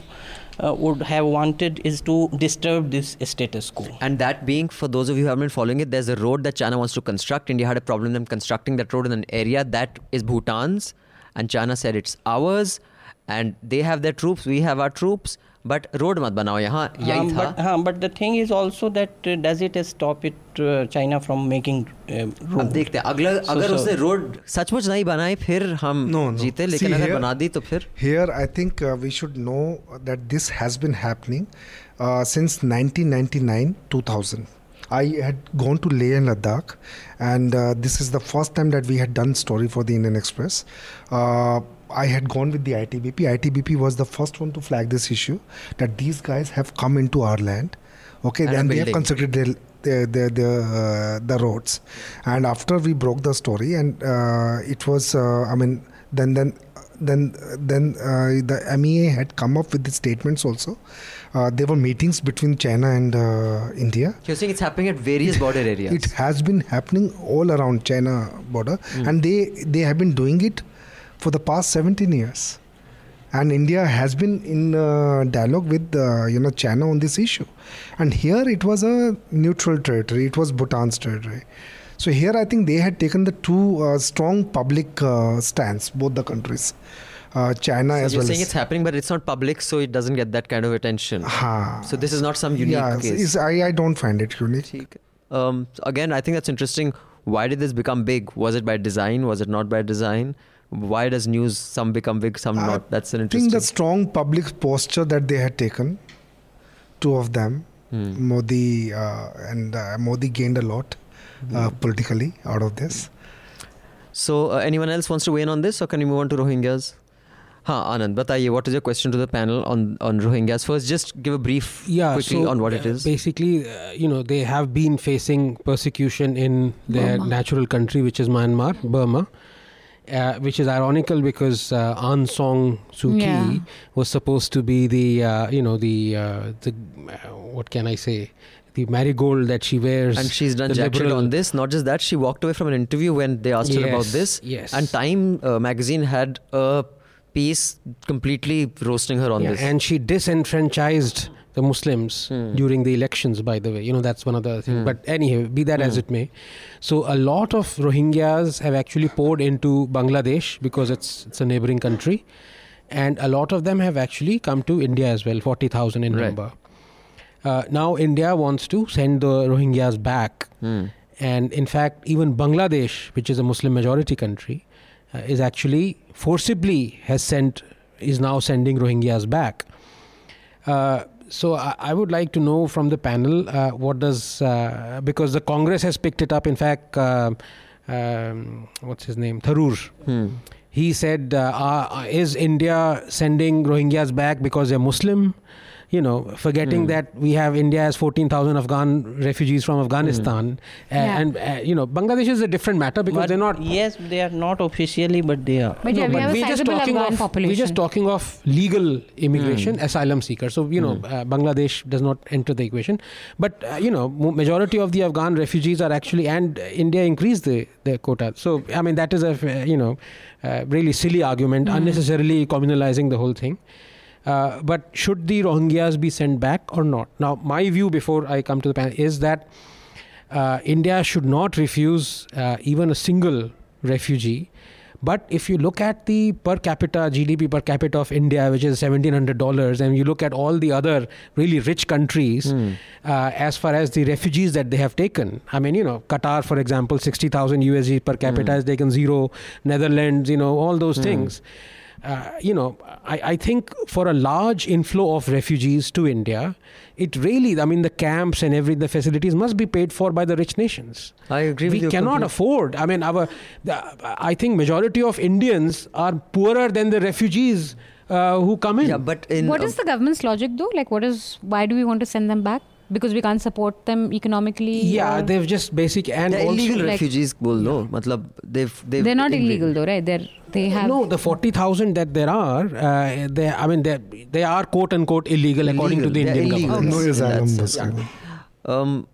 uh, would have wanted is to disturb this status quo. And that being, for those of you who haven't been following it, there's a road that China wants to construct. India had a problem them constructing that road in an area that is Bhutan's, and China said it's ours. And they have their troops, we have our troops. But road मत बनाओ यहाँ यही था हाँ but the thing is also that does it stop it China from making अब देखते हैं अगला so, अगर so, उसने रोड सचमुच नहीं बनाए फिर हम no, no. जीते लेकिन See, अगर here, बना दी तो फिर here I think we should know that this has been happening since 1999 2000 I had gone to Leh and Ladakh, and uh, this is the first time that we had done story for the Indian Express. Uh, I had gone with the ITBP. ITBP was the first one to flag this issue that these guys have come into our land. Okay, And and they have constructed their the the the, uh, the roads, and after we broke the story, and uh, it was uh, I mean then then then then uh, the MEA had come up with the statements also. Uh, there were meetings between China and uh, India. you're saying it's happening at various border areas It has been happening all around China border, Hmm. and they they have been doing it for the past 17 years. And India has been in uh, dialogue with uh, you know China on this issue, and here it was a neutral territory. It was Bhutan's territory. So here I think they had taken the two uh, strong public uh, stance, both the countries. Uh, China so as you're well. You're saying it's happening, but it's not public, so it doesn't get that kind of attention. Ha. So this is not some unique yeah, case. I, I don't find it unique. Um, again, I think that's interesting. Why did this become big? Was it by design? Was it not by design? Why does news some become big, some I not? That's an I interesting. think the strong public posture that they had taken, two of them, Hmm. Modi uh, and uh, Modi gained a lot Hmm. uh, politically out of this. So, uh, anyone else wants to weigh in on this, or can we move on to Rohingyas? हाँ आनंद बताइए what is your question to the panel on on Rohingyas first just give a brief yeah quickly so, on what it uh, is basically uh, you know they have been facing persecution in their Burma. natural country which is myanmar burma uh, which is ironical because uh, Aung San Suu Kyi Yeah. was supposed to be the uh, you know the uh, the uh, what can I say the marigold that she wears. And she's done jack shit liberal- on this. Not just that, she walked away from an interview when they asked her about this. yes. And Time uh, magazine had a piece completely roasting her on Yeah, this. and she disenfranchised the Muslims Hmm. during the elections. By the way, you know that's one of the things. Hmm. But anyway, be that as Hmm. it may, so a lot of Rohingyas have actually poured into Bangladesh because it's it's a neighboring country, and a lot of them have actually come to India as well, forty thousand in Right. number. Uh, now India wants to send the Rohingyas back, and in fact, even Bangladesh, which is a Muslim majority country, uh, is actually forcibly has sent is now sending Rohingyas back. Uh, so I, I would like to know from the panel uh, what does uh, because the Congress has picked it up. In fact, uh, um, what's his name, Tharoor. Hmm. He said, uh, uh, "Is India sending Rohingyas back because they're Muslim?" You know, forgetting Hmm. that we have India has 14,000 Afghan refugees from Afghanistan, Uh, Yeah. and uh, you know, Bangladesh is a different matter because But they're not. Yes, they are not officially, but they are. But yeah, we but have we're just talking Afghan of population. we're just talking of legal immigration, Hmm. asylum seekers. So you know, uh, Bangladesh does not enter the equation. But uh, you know, majority of the Afghan refugees are actually, and uh, India increased the the quota. So I mean, that is a uh, you know, uh, really silly argument, Hmm. unnecessarily communalizing the whole thing. Uh, but should the Rohingyas be sent back or not? Now, my view before I come to the panel is that uh, India should not refuse uh, even a single refugee. But if you look at the per capita GDP per capita of India, which is seventeen hundred dollars, and you look at all the other really rich countries, Hmm. uh, as far as the refugees that they have taken, I mean, you know, Qatar, for example, sixty thousand USD per capita Hmm. has taken zero. Netherlands, you know, all those Hmm. things. Uh, you know, I, I think for a large inflow of refugees to India, it really, I mean, the camps and every the facilities must be paid for by the rich nations. I agree We with cannot completely. afford. I mean, our, the, I think majority of Indians are poorer than the refugees uh, who come in. Yeah, but in What uh, is the government's logic though? Like, what is why do we want to send them back? because we can't support them economically yeah they've just basic and they're illegal like refugees well no matlab they've, they've they're not illegal. though right? They're they have no the 40000 that there are uh, they i mean they they are quote unquote illegal, illegal. according to the they're indian government. No asylum yeah. um,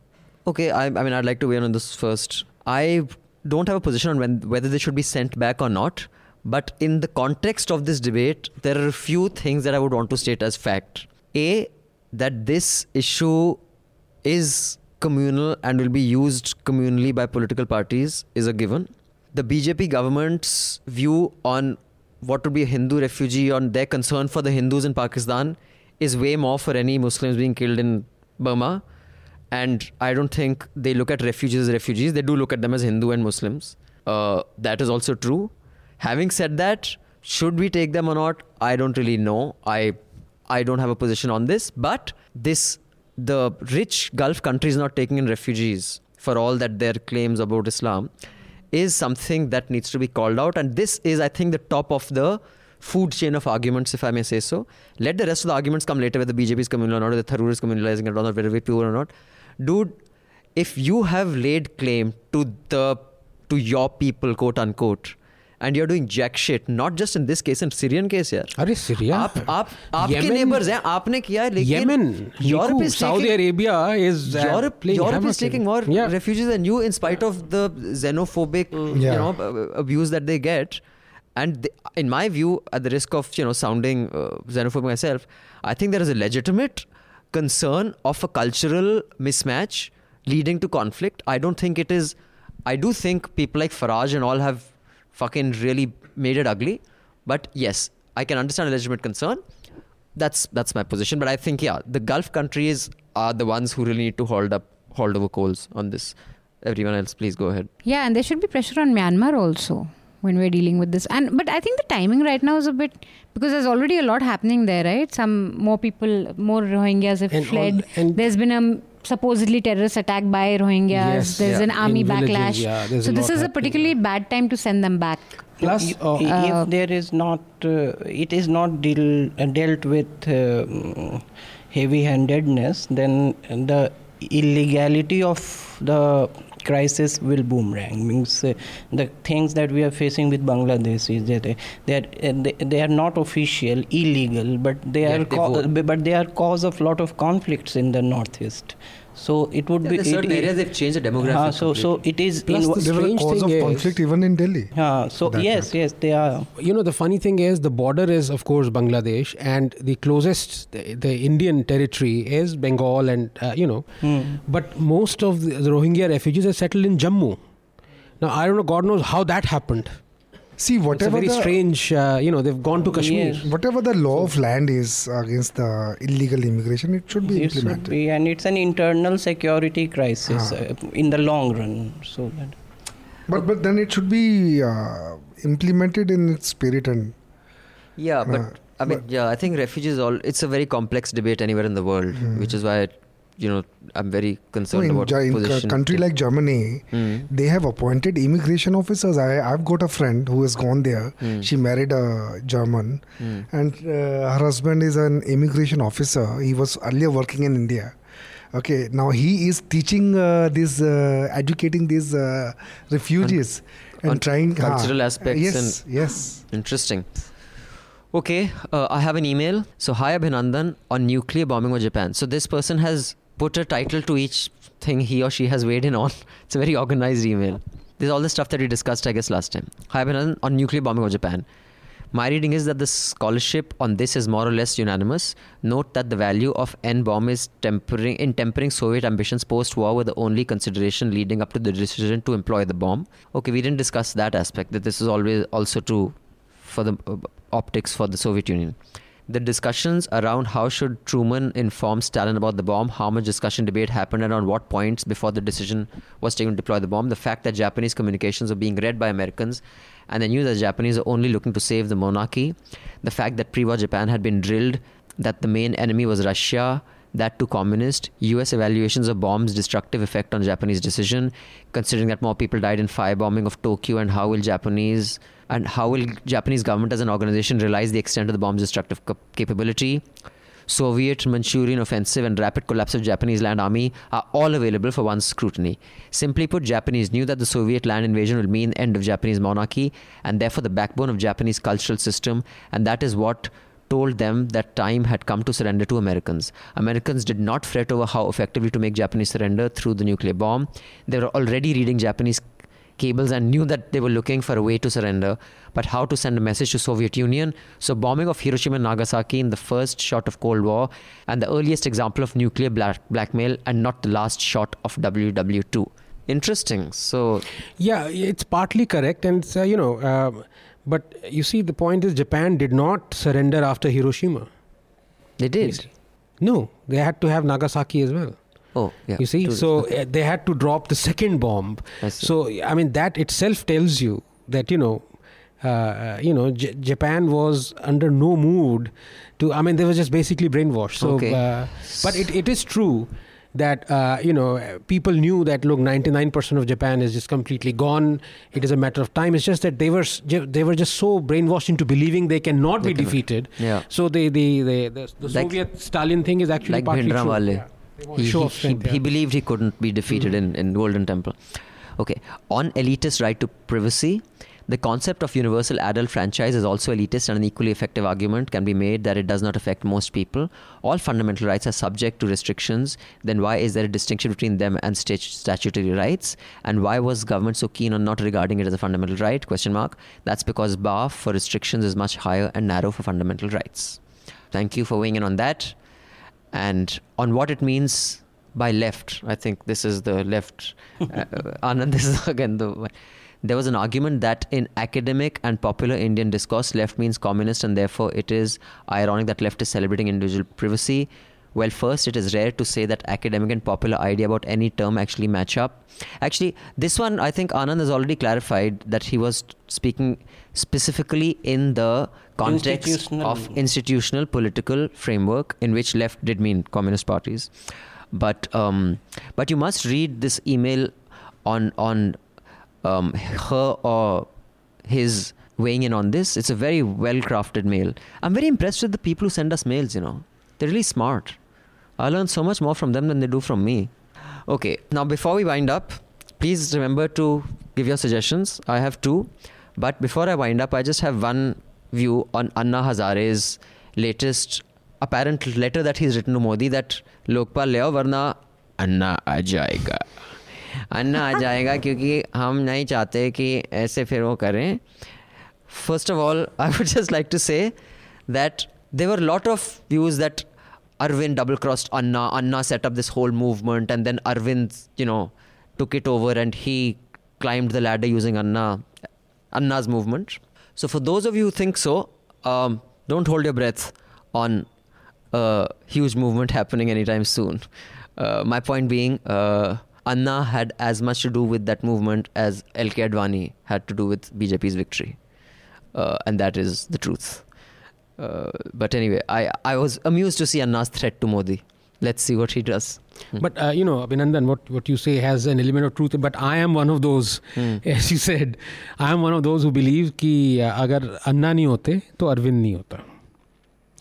okay I, I mean i'd like to weigh in on this first. I don't have a position on when, whether they should be sent back or not but in the context of this debate there are a few things that i would want to state as fact. A that this issue is communal and will be used communally by political parties is a given. The BJP government's view on what would be a Hindu refugee, on their concern for the Hindus in Pakistan, is way more for any Muslims being killed in Burma. And I don't think they look at refugees as refugees. They do look at them as Hindu and Muslims. Uh, that is also true. Having said that, should we take them or not? I don't really know. I I don't have a position on this. But this the rich Gulf countries not taking in refugees for all that their claims about Islam is something that needs to be called out. And this is, I think, the top of the food chain of arguments, if I may say so. Let the rest of the arguments come later, whether BJP is communal or not, whether Tharoor is communalizing it or not, whether we're pure or not. Dude, if you have laid claim to the to your people, quote unquote, and you're doing jack shit, not just in this case, in Syrian case, यार. अरे Syria आप आप आपके Yemen- neighbours हैं आपने किया है लेकिन Yemen, Europe Niku, is Saudi taking- Arabia is uh, Europe, playing Europe havoc is taking in- more yeah. refugees than you, in spite of the xenophobic, you Yeah. know, uh, abuse that they get. And they, in my view, at the risk of you know sounding uh, xenophobic myself, I think there is a legitimate concern of a cultural mismatch leading to conflict. I don't think it is. I do think people like Farage and all have fucking really made it ugly. But yes, I can understand a legitimate concern. That's that's my position. But I think yeah, the Gulf countries are the ones who really need to hold up hold over coals on this. Everyone else, please go ahead. Yeah, and there should be pressure on Myanmar also when we're dealing with this. And but I think the timing right now is a bit because there's already a lot happening there, right? Some more people, more Rohingyas have And all- fled. and- there's been a supposedly terrorist attack by Rohingyas. Yes, there's yeah. an army In villages, backlash. yeah, so this is a particularly yeah. bad time to send them back. Plus, if, uh, Uh, if there is not, uh, it is not deal, uh, dealt with um, heavy-handedness, then the illegality of the crisis will boomerang. Means uh, the things that we are facing with Bangladesh is that uh, they are, uh, they, they are not official, illegal, but they are they co- but they are cause of lot of conflicts in the northeast. So it would Yeah, be. there's it- certain it- areas they've changed the demographic. Uh, so so it is. Plus inv- the They strange cause of thing is- conflict even in Delhi. uh, so that yes, yes, they are. you know the funny thing is the border is of course bangladesh and the closest the, the indian territory is bengal and uh, you know Hmm. but most of the, the rohingya refugees are settled in jammu now i don't know god knows how that happened See, it's a whatever very the, strange uh, you know they've gone to kashmir Yes. whatever the law of land is against the illegal immigration, it should be It should implemented. be, and it's an internal security crisis Ah. uh, in the long run. So that. But but then it should be uh, implemented in its spirit and Yeah, but Uh, I mean, but- yeah, I think refugees all. It's a very complex debate anywhere in the world, Hmm. which is why, you know, I'm very concerned in, about in a position. country like Germany, Mm. they have appointed immigration officers. I I've got a friend who has gone there. Mm. She married a German, Mm. and uh, her husband is an immigration officer. He was earlier working in India. Okay, now he is teaching uh, this, uh, educating these uh, refugees and on trying cultural aspects Yes, and- yes. Interesting. Okay, uh, I have an email. So, hi Abhinandan on nuclear bombing of Japan. So, this person has put a title to each thing he or she has weighed in on. It's a very organized email. There's all the stuff that we discussed, I guess, last time. Hi Abhinandan on nuclear bombing of Japan. My reading is that the scholarship on this is more or less unanimous. Note that the value of N bomb is tempering in tempering Soviet ambitions post war were the only consideration leading up to the decision to employ the bomb. Okay, we didn't discuss that aspect. That this is always also true for the uh, optics for the Soviet Union. The discussions around how should Truman inform Stalin about the bomb, how much discussion debate happened, and on what points before the decision was taken to deploy the bomb. The fact that Japanese communications were being read by Americans, and they knew that Japanese were only looking to save the monarchy. The fact that pre-war Japan had been drilled that the main enemy was Russia, that to communist, US evaluations of bombs' destructive effect on Japanese decision, considering that more people died in firebombing of Tokyo, and how will Japanese and how will Japanese government as an organization realize the extent of the bomb's destructive cap- capability? Soviet Manchurian offensive and rapid collapse of Japanese land army are all available for one's scrutiny. Simply put, Japanese knew that the Soviet land invasion will mean end of Japanese monarchy and therefore the backbone of Japanese cultural system, and that is what told them that time had come to surrender to Americans. Americans did not fret over how effectively to make Japanese surrender through the nuclear bomb. They were already reading Japanese cables and knew that they were looking for a way to surrender, but how to send a message to Soviet Union. So bombing of Hiroshima and Nagasaki in the first shot of Cold War and the earliest example of nuclear black- blackmail and not the last shot of WW2. Interesting. So Yeah, it's partly correct, and uh, you know, um, but you see, the point is Japan did not surrender after Hiroshima. they did. No, they had to have Nagasaki as well. Oh, yeah. You see, so okay. uh, they had to drop the second bomb. I. So I mean, that itself tells you that you know, uh, uh, you know, J- Japan was under no mood to. I mean, they were just basically brainwashed. So, Okay. uh, but it, it is true that uh, you know people knew that look 99% of japan is just completely gone it is a matter of time it's just that they were they were just so brainwashed into believing they cannot They be cannot. defeated Yeah. so they, they, they the, the Like- soviet stalin thing is actually like partly true. Yeah. He, he, strength, he, he believed he couldn't be defeated in, in Golden Temple. Okay. On elitist right to privacy, the concept of universal adult franchise is also elitist and an equally effective argument can be made that it does not affect most people. All fundamental rights are subject to restrictions. Then why is there a distinction between them and stat- statutory rights? And why was government so keen on not regarding it as a fundamental right? Question mark. That's because bar for restrictions is much higher and narrow for fundamental rights. Thank you for weighing in on that and on what it means by left. I think this is the left. Uh, Anand, this is again the. There was an argument that in academic and popular Indian discourse, left means communist, and therefore it is ironic that left is celebrating individual privacy. Well, first, it is rare to say that academic and popular idea about any term actually match up. Actually, this one, I think Anand has already clarified that he was speaking specifically in the context Institutional. of institutional political framework in which left did mean communist parties but um, but you must read this email on on um, her or his weighing in on this. It's a very well crafted mail. I'm very impressed with the people who send us mails, you know. They're really smart. I learn so much more from them than they do from me. Okay, now before we wind up, please remember to give your suggestions. I have two, but before I wind up, I just have one view on Anna Hazare's latest apparent letter that he's written to Modi that Lokpal leo varna Anna ajayega. Anna आ जाएगा क्योंकि हम नहीं चाहते कि ऐसे फिर वो करें। First of all I would just like to say that there are lot of views that Arvind double crossed Anna Anna set up this whole movement and then Arvind you know took it over and he climb the ladder using Anna Anna's movement so for those of you think so don't hold your breath on huge movement happening any time soon my point being Anna had as much to do with that movement as LK Advani had to do with BJP's victory. Uh, and that is the truth. Uh, but anyway, I, I was amused to see Anna's threat to Modi. Let's see what he does. But uh, you know, Abhinandan, what what you say has an element of truth. But I am one of those, as you said, I am one of those who believe कि uh, अगर अन्ना नहीं होते तो अरविंद नहीं होता.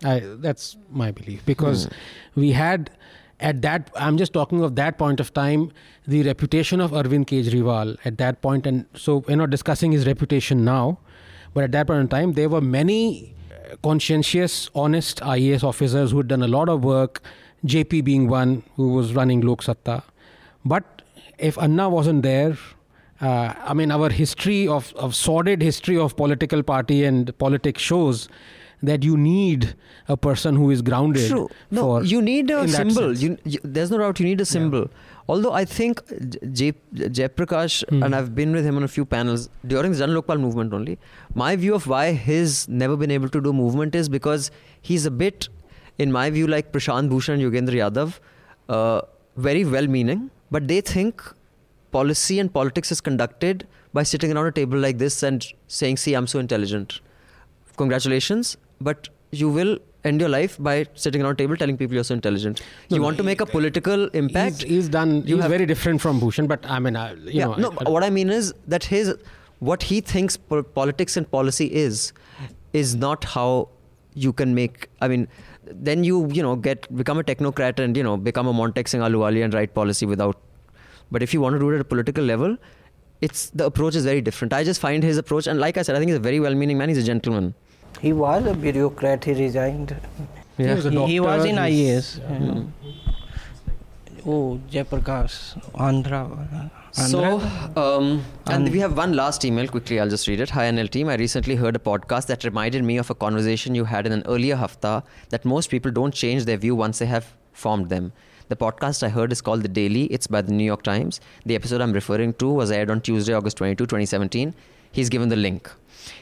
I, that's my belief because we had at that i'm just talking of that point of time the reputation of arvind kejriwal at that point and so we're not discussing his reputation now but at that point in time there were many uh, conscientious honest ias officers who had done a lot of work jp being one who was running lok satta but if anna wasn't there uh, i mean our history of, of sordid history of political party and politics shows that you need a person who is grounded True. No, you need a symbol. You, you, there's no doubt you need a symbol. Although I think J, Jay Prakash, Hmm. and I've been with him on a few panels during the Jan Lokpal movement only, my view of why he's never been able to do movement is because he's a bit, in my view, like Prashant Bhushan and Yogendra Yadav, uh, very well meaning, but they think policy and politics is conducted by sitting around a table like this and saying, See, I'm so intelligent. Congratulations, but you will end your life by sitting around a table telling people you're so intelligent. No, you want to make a political impact. He's, he's done. You he's have- very different from Bhushan, but I mean, I, you yeah, know, no. I- what I mean is that his what he thinks po- politics and policy is is not how you can make. I mean, then you you know get become a technocrat and you know become a Montek Singh Ahluwalia and write policy without. But if you want to do it at a political level, it's the approach is very different. I just find his approach, and like I said, I think he's a very well-meaning man. He's a gentleman. He was a bureaucrat. He resigned. he was a he, he was in IAS. yeah. Oh, Jayaprakash, Andhra. So, Andhra? um, and Um, we have one last email. Quickly, I'll just read it. Hi, NL team. I recently heard a podcast that reminded me of a conversation you had in an earlier hafta that most people don't change their view once they have formed them. The podcast I heard is called The Daily. It's by the New York Times. The episode I'm referring to was aired on Tuesday, August 22, 2017. He's given the link.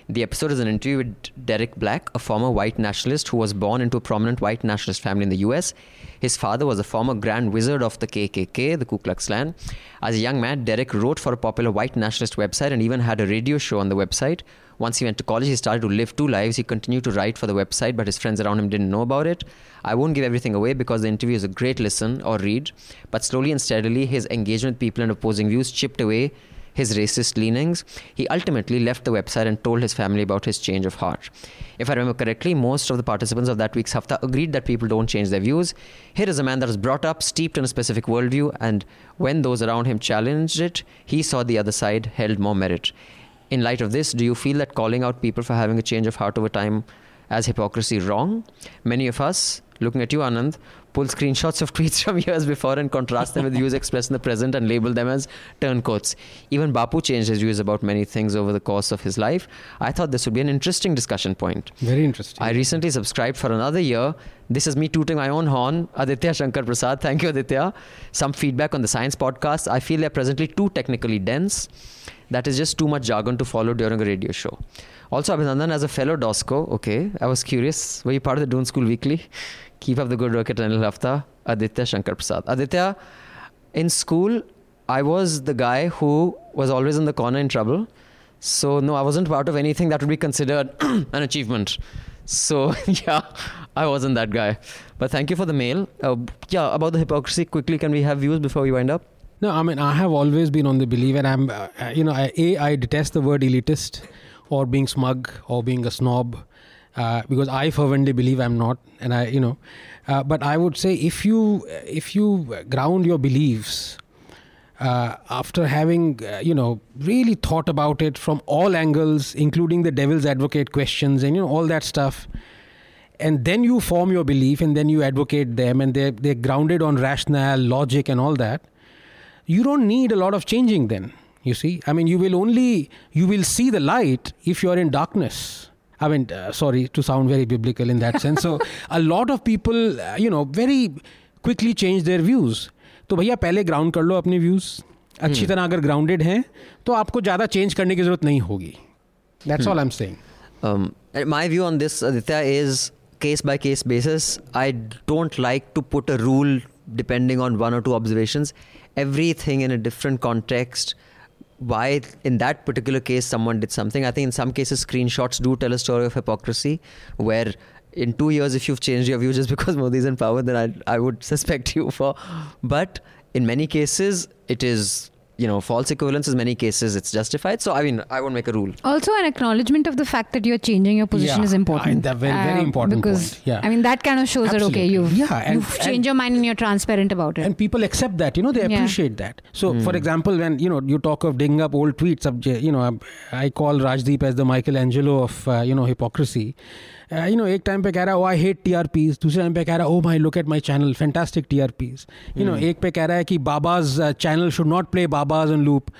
The episode is an interview with Derek Black, a former white nationalist who was born into a prominent white nationalist family in the US. His father was a former grand wizard of the KKK, the Ku Klux Klan. As a young man, Derek wrote for a popular white nationalist website and even had a radio show on the website. Once he went to college, he started to live two lives. He continued to write for the website, but his friends around him didn't know about it. I won't give everything away because the interview is a great listen or read, but slowly and steadily, his engagement with people and opposing views chipped away his racist leanings. He ultimately left the website and told his family about his change of heart. If I remember correctly, most of the participants of that week's Hafta agreed that people don't change their views. Here is a man that was brought up, steeped in a specific worldview, and when those around him challenged it, he saw the other side held more merit. In light of this, do you feel that calling out people for having a change of heart over time as hypocrisy wrong? Many of us, looking at you, Anand, pull screenshots of tweets from years before and contrast them with views expressed in the present and label them as turncoats. Even Bapu changed his views about many things over the course of his life. I thought this would be an interesting discussion point. Very interesting. I recently subscribed for another year. This is me tooting my own horn. Aditya Shankar Prasad. Thank you, Aditya. Some feedback on the science podcast. I feel they're presently too technically dense. That is just too much jargon to follow during a radio show. Also, Abhinandan, as a fellow DOSCO, okay, I was curious. Were you part of the Doon School Weekly? Keep up the good work at NL Hafta. Aditya Shankar Prasad. Aditya, in school, I was the guy who was always in the corner in trouble. So, no, I wasn't part of anything that would be considered an achievement. So, yeah, I wasn't that guy. But thank you for the mail. Uh, yeah, about the hypocrisy, quickly, can we have views before we wind up? No, I mean, I have always been on the belief, and I'm, uh, you know, I, A, I detest the word elitist or being smug or being a snob uh, because I fervently believe I'm not. And I, you know, uh, but I would say if you, if you ground your beliefs uh, after having, uh, you know, really thought about it from all angles, including the devil's advocate questions and, you know, all that stuff, and then you form your belief and then you advocate them and they're, they're grounded on rationale logic and all that you don't need a lot of changing then you see i mean you will only you will see the light if you're in darkness i mean uh, sorry to sound very biblical in that sense so a lot of people uh, you know very quickly change their views तो भैया पहले ground कर लो अपने views अच्छी तरह अगर grounded हैं तो आपको ज़्यादा चेंज करने की ज़रूरत नहीं होगी that's all I am saying Um, my view on this, Aditya, is case by case basis. I don't like to put a rule depending on one or two observations. Everything in a different context. Why, in that particular case, someone did something. I think in some cases, screenshots do tell a story of hypocrisy where. In two years, if you've changed your view just because Modi is in power, then I, I would suspect you for. But in many cases, it is you know false equivalence in many cases it's justified so i mean i won't make a rule Also, an acknowledgement of the fact that you're changing your position Yeah, is important. and that very- very Um, important Because point, yeah. I mean that kind of shows that okay, you've Yeah, and- you've and- changed your mind and you're transparent about it. and people accept that you know they Yeah. appreciate that so for example when you know you talk of digging up old tweets of you know i call rajdeep as the michelangelo of uh, you know hypocrisy uh, you know एक time पे कह रहा है oh I hate TRPs दूसरे time पे कह रहा है oh my look at my channel fantastic TRPs you know एक पे कह रहा है कि बाबा's uh, channel should not play babas on loop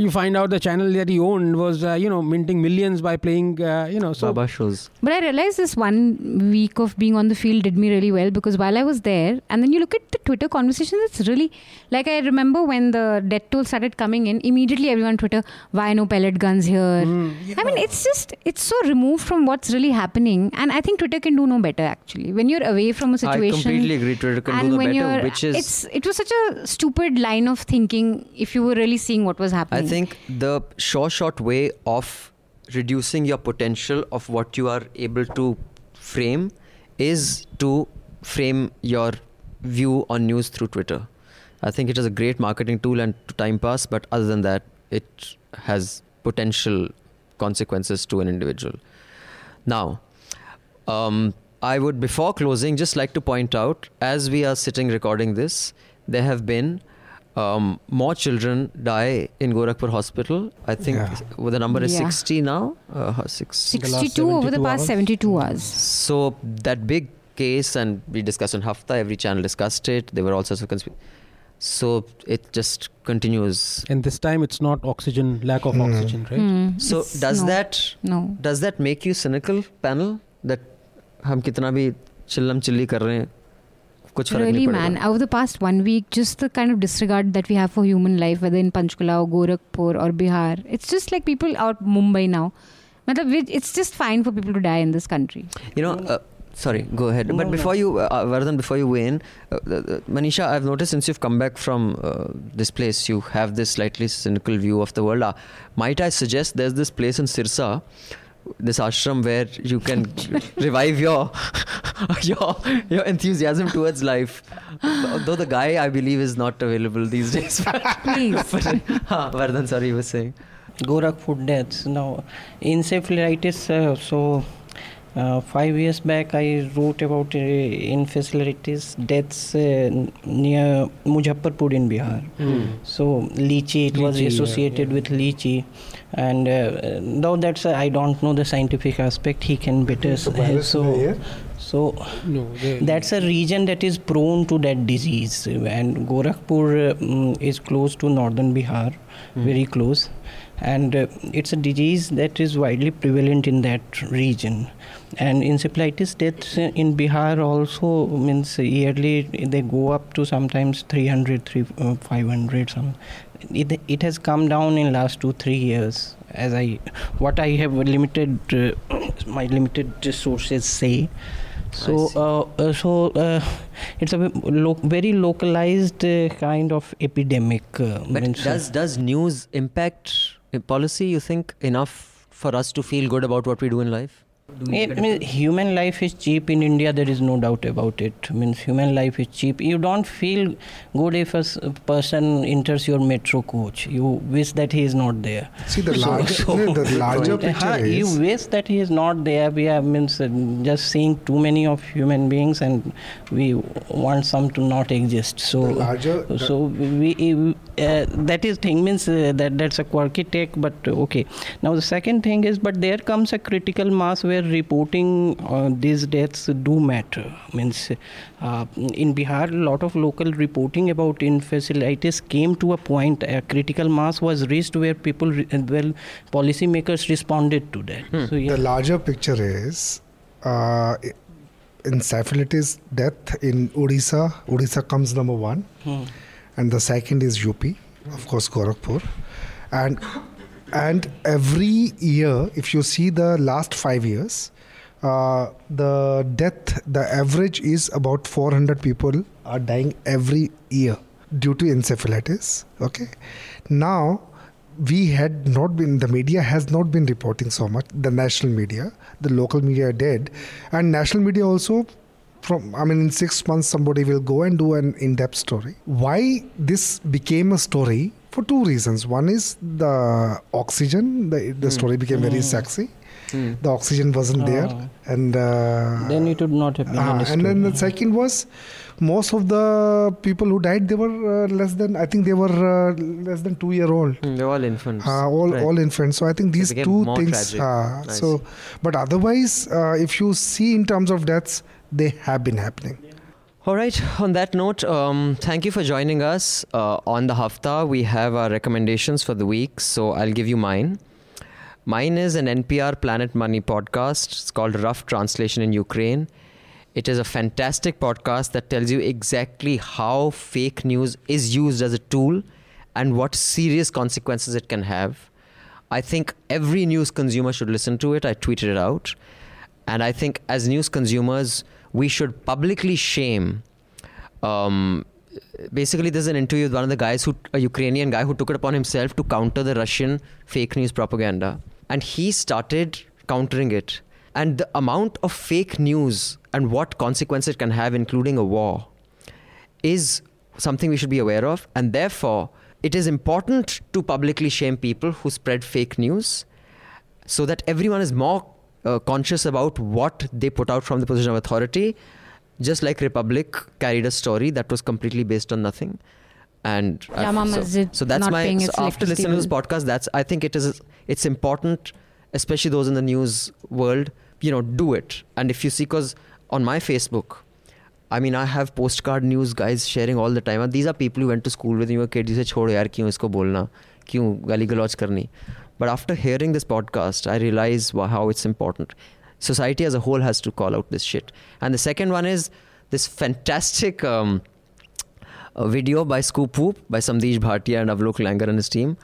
you find out the channel that he owned was uh, you know minting millions by playing uh, you know so baba shows But I realized this one week of being on the field did me really well because while I was there, and then you look at the Twitter conversations, it's really like I remember when the death toll started coming in, immediately everyone on Twitter, why no pellet guns here? Hmm, I mean, it's just, it's so removed from what's really happening. And I think Twitter can do no better actually. When you're away from a situation. I completely agree twitter can do when better which is it's it was such a stupid line of thinking if you were really seeing what was happening. I think the sure shot way of reducing your potential of what you are able to frame is to frame your view on news through Twitter. I think it is a great marketing tool and to time pass, but other than that, it has potential consequences to an individual. Now, um, I would, before closing, just like to point out as we are sitting recording this, there have been um, more children die in Gorakhpur Hospital. I think Yeah. well, the number is Yeah. 60 now. Uh, six. 62 over the past hours. 72 hours. So that big case, and we discussed on Hafta, every channel discussed it. There were all sorts of conspiracy. So it just continues. and this time it's not oxygen lack of Hmm. oxygen right Hmm, So it's- does no, that No. does that make you cynical, panel? That हम कितना भी चिल्लम चिल्ली कर रहे हैं कुछ फर्क Really, नहीं पड़ेगा man, over the past one week, just the kind of disregard that we have for human life, whether in Panchkula or Gorakhpur or Bihar, it's just like people out Mumbai now. Matlab, we- It's just fine for people to die in this country. You know, uh, sorry, go ahead. No, but no. before you, uh, Vardhan, before you weigh in, uh, uh, uh, Manisha, I've noticed since you've come back from uh, this place, you have this slightly cynical view of the world. Uh, might I suggest there's this place in Sirsa, this ashram where you can revive your your your enthusiasm towards life. Though the guy, I believe, is not available these days. Please. but, uh, Vardhan, sorry, you were saying. Gorakhpur deaths. Now, encephalitis. Uh, so, uh, five years back, I wrote about uh, encephalitis deaths uh, n- near Muzaffarpur in Bihar. So, lychee, it was Lychee, yeah, associated yeah. with lychee. And uh, though that's, uh, I don't know the scientific aspect, he can better. So s- so, in the air? so no that's a region that is prone to that disease and gorakhpur uh, mm, is close to northern bihar very close and uh, it's a disease that is widely prevalent in that region and encephalitis deaths in bihar also means yearly they go up to sometimes 300 three, uh, 500 some it, it has come down in last 2 3 years as i what i have limited uh, my limited sources say so, uh, uh, so uh, it's a lo- very localized uh, kind of epidemic. Uh, But does does news impact policy? You think enough for us to feel good about what we do in life? Do we I mean, human life is cheap in India. There is no doubt about it. means human life is cheap. You don't feel good if a person enters your metro coach. You wish that he is not there. See the So- larger, so- no, the larger Uh, picture you is wish that he is not there. We have means uh, just seeing too many of human beings, and we want some to not exist. So, the larger. the- so we uh, that is thing means uh, that that's a quirky take, but uh, okay. Now the second thing is, but there comes a critical mass where reporting uh, these deaths do matter. Means uh, in Bihar, a lot of local reporting about encephalitis came to a point, a critical mass was reached where people, re- well, policymakers responded to that. Hmm. So yeah. The larger picture is uh, encephalitis death in Odisha. Odisha comes number one, Hmm. And the second is UP, of course, Gorakhpur, and and every year, if you see the last five years, uh, the death, the average is about 400 people are dying every year due to encephalitis. Okay, now we had not been the media has not been reporting so much the national media the local media did and national media also from i mean in 6 months somebody will go and do an in-depth story why this became a story for two reasons one is the oxygen the, the story became very sexy Hmm. the oxygen wasn't there Oh. and uh, then it would not have been understood. and then the second was most of the people who died they were uh, less than i think they were uh, less than 2 year old Hmm, They're all infants. uh, all Right. all infants so i think these two things uh, Nice. so but otherwise uh, if you see in terms of deaths they have been happening All right. On that note, um, thank you for joining us uh, on the Hafta. We have our recommendations for the week, so I'll give you mine. Mine is an NPR Planet Money podcast. It's called Rough Translation in Ukraine. It is a fantastic podcast that tells you exactly how fake news is used as a tool and what serious consequences it can have. I think every news consumer should listen to it. I tweeted it out. And I think as news consumers, we should publicly shame. Um, basically, there's an interview with one of the guys who, a Ukrainian guy who took it upon himself to counter the Russian fake news propaganda. And he started countering it. And the amount of fake news and what consequences it can have, including a war, is something we should be aware of. And therefore, it is important to publicly shame people who spread fake news so that everyone is more uh, conscious about what they put out from the position of authority. Just like Republic carried a story that was completely based on nothing. And I've- Jama so, Masjid so that's not my paying so its after listening to this podcast that's I think it is it's important especially those in the news world you know do it and if you see cause on my Facebook I mean, I have postcard news guys sharing all the time. And these are people who went to school with me were kids. You say, छोड़ो यार क्यों इसको बोलना क्यों गाली गलौज करनी but after hearing this podcast, I realize how it's important. Society as a whole has to call out this shit. And the second one is this fantastic um, uh, video by Scoop Whoop by Samdish Bhatia and Avlok Langer and his team.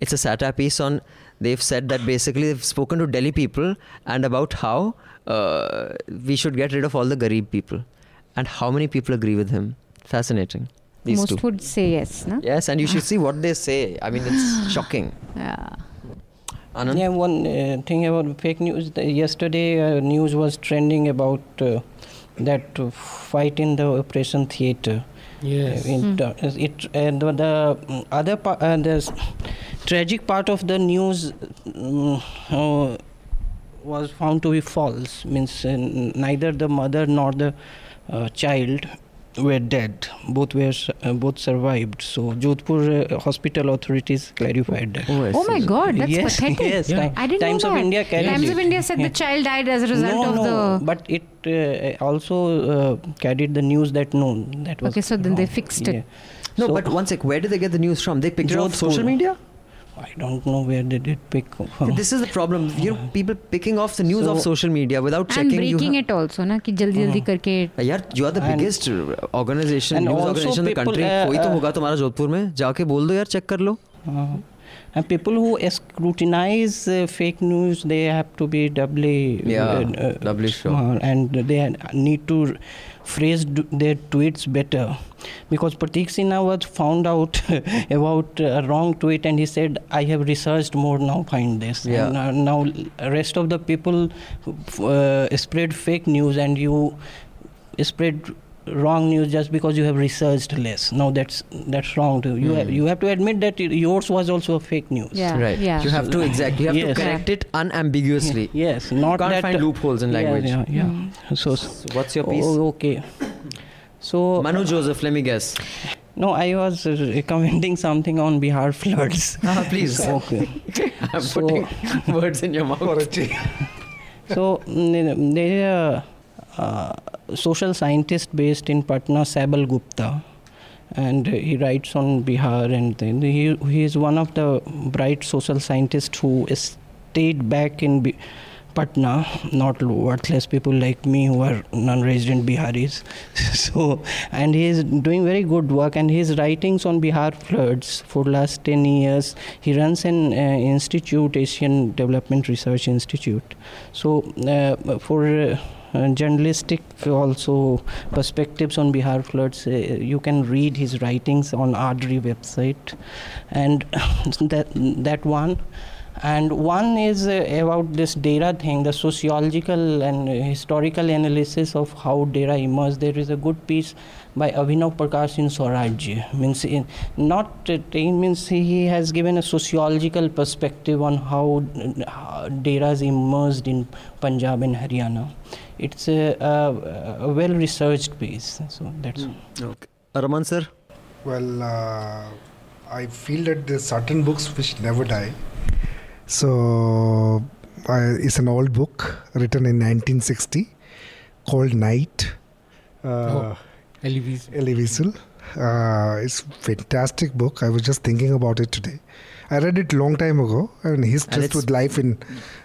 It's a satire piece on. They've said that basically they've spoken to Delhi people and about how uh, we should get rid of all the Garib people, and how many people agree with him. Fascinating. These Most two. would say yes, no? Yes, and you should see what they say. I mean, it's shocking. Yeah. Anand? Yeah, one uh, thing about fake news. The, yesterday, uh, news was trending about uh, that uh, fight in the operation theater. Yes. Uh, in ter- it and the, the mm, other part, uh, the tragic part of the news uh, was found to be false. Means uh, neither the mother nor the uh, child were dead. Both were s- uh, both survived. So Jodhpur uh, hospital authorities clarified that. I Oh my. God, that's yes, pathetic. Yes, Yeah. I didn't Times know of that. India carried Times it. of India said Yeah. the child died as a result no, of no, the. but it uh, also uh, carried the news that no, that was Okay, so then they fixed it. Yeah. No, So- but one sec. Where did they get the news from? They picked it off Jodhpur. social media. I don't know where they did pick from. This is the problem. You know, people picking off the news So- off social media without and checking. you breaking ha- it also, na? कि जल्दी जल्दी करके. Uh, यार you are the biggest uh, organization and news organization in the country uh, कोई तो uh, होगा तुम्हारा जोधपुर में जाके बोल दो यार चेक कर लो Uh, and people who scrutinize uh, fake news, they have to be doubly, Yeah, uh, doubly sure. uh, and they need to phrase their tweets better. Because Pratik Sinha was found out about a wrong tweet, and he said, "I have researched more now. Find this." Yeah. And uh, now rest of the people uh, spread fake news, and you spread wrong news just because you have researched less. Now that's that's wrong too. You have, Hmm. you have to admit that yours was also a fake news. Yeah. right Yeah. you have to exactly you have Yes. to correct it unambiguously Yes, not can't that find loopholes in yeah, language Yeah, yeah. Mm. So, So what's your piece oh, okay. So Manu Joseph let me guess no, I was recommending something on Bihar floods. ah, please So, okay. I'm So- putting words in your mouth for a change. so mm, there is a uh, social scientist based in Patna, Shaibal Gupta, and he writes on Bihar, and then he he is one of the bright social scientists who stayed back in. Bi- Patna, not worthless people like me who are non-resident Biharis. so, and he is doing very good work. And his writings on Bihar floods for last 10 years. He runs an uh, institute, Asian Development Research Institute. So, uh, for uh, journalistic also perspectives on Bihar floods. Uh, you can read his writings on ADRI website, and that that one and one is uh, about this dera thing the sociological and historical analysis of how dera emerged. There is a good piece by Abhinav Prakash in Swarajya. Means in, not uh, means he has given a sociological perspective on how uh, is emerged in Punjab and Haryana. It's a, a, a well researched piece so that's mm. okay. Araman sir? Well uh, I feel that there's certain books which never die so uh, it's an old book written in 1960 called Night. Uh, oh, Elie Wiesel. Elie Wiesel. Uh, it's fantastic book. I was just thinking about it today. I read it long time ago, and he's and just with life in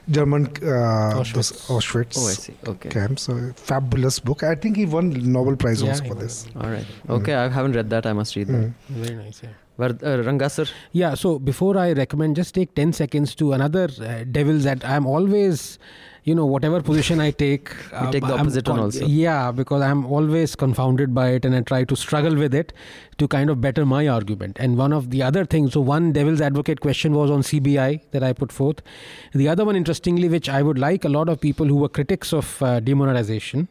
German uh, Auschwitz. Auschwitz. Oh, I see. Okay. Camp. So fabulous book. I think he won Nobel Prize yeah, also for this. All right. Okay, mm. I haven't read that. I must read that. Mm. Very nice. Yeah. Uh, Ranga sir? Yeah, so before I recommend, just take 10 seconds to another uh, devil that I'm always, you know, whatever position I take. You take the opposite one also. Yeah, because I'm always confounded by it and I try to struggle with it to kind of better my argument. And one of the other things, so one devil's advocate question was on CBI that I put forth. The other one, interestingly, which I would like a lot of people who were critics of uh, demonetization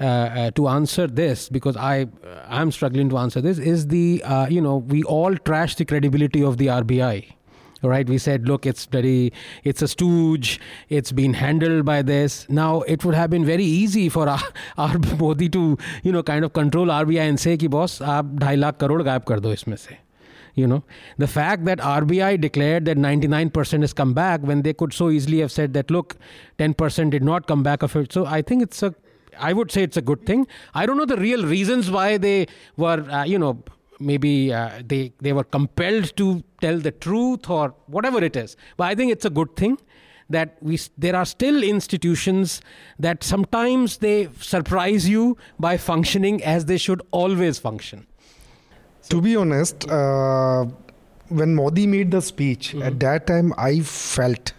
uh, uh, to answer this because I I'm struggling to answer this is the uh, you know we all trash the credibility of the RBI right? We said look it's very it's a stooge. It's been handled by this. Now it would have been very easy for our, our modi to you know kind of control rbi and say ki boss aap 2.5 lakh crore gayab kar do isme se you know the fact that rbi declared that 99% has come back when they could so easily have said that look 10% did not come back of it. So i think it's a I would say it's a good thing. I don't know the real reasons why they were, uh, you know, maybe uh, they they were compelled to tell the truth or whatever it is. But I think it's a good thing that we there are still institutions that sometimes they surprise you by functioning as they should always function. To be honest, uh, when Modi made the speech mm-hmm. at that time, I felt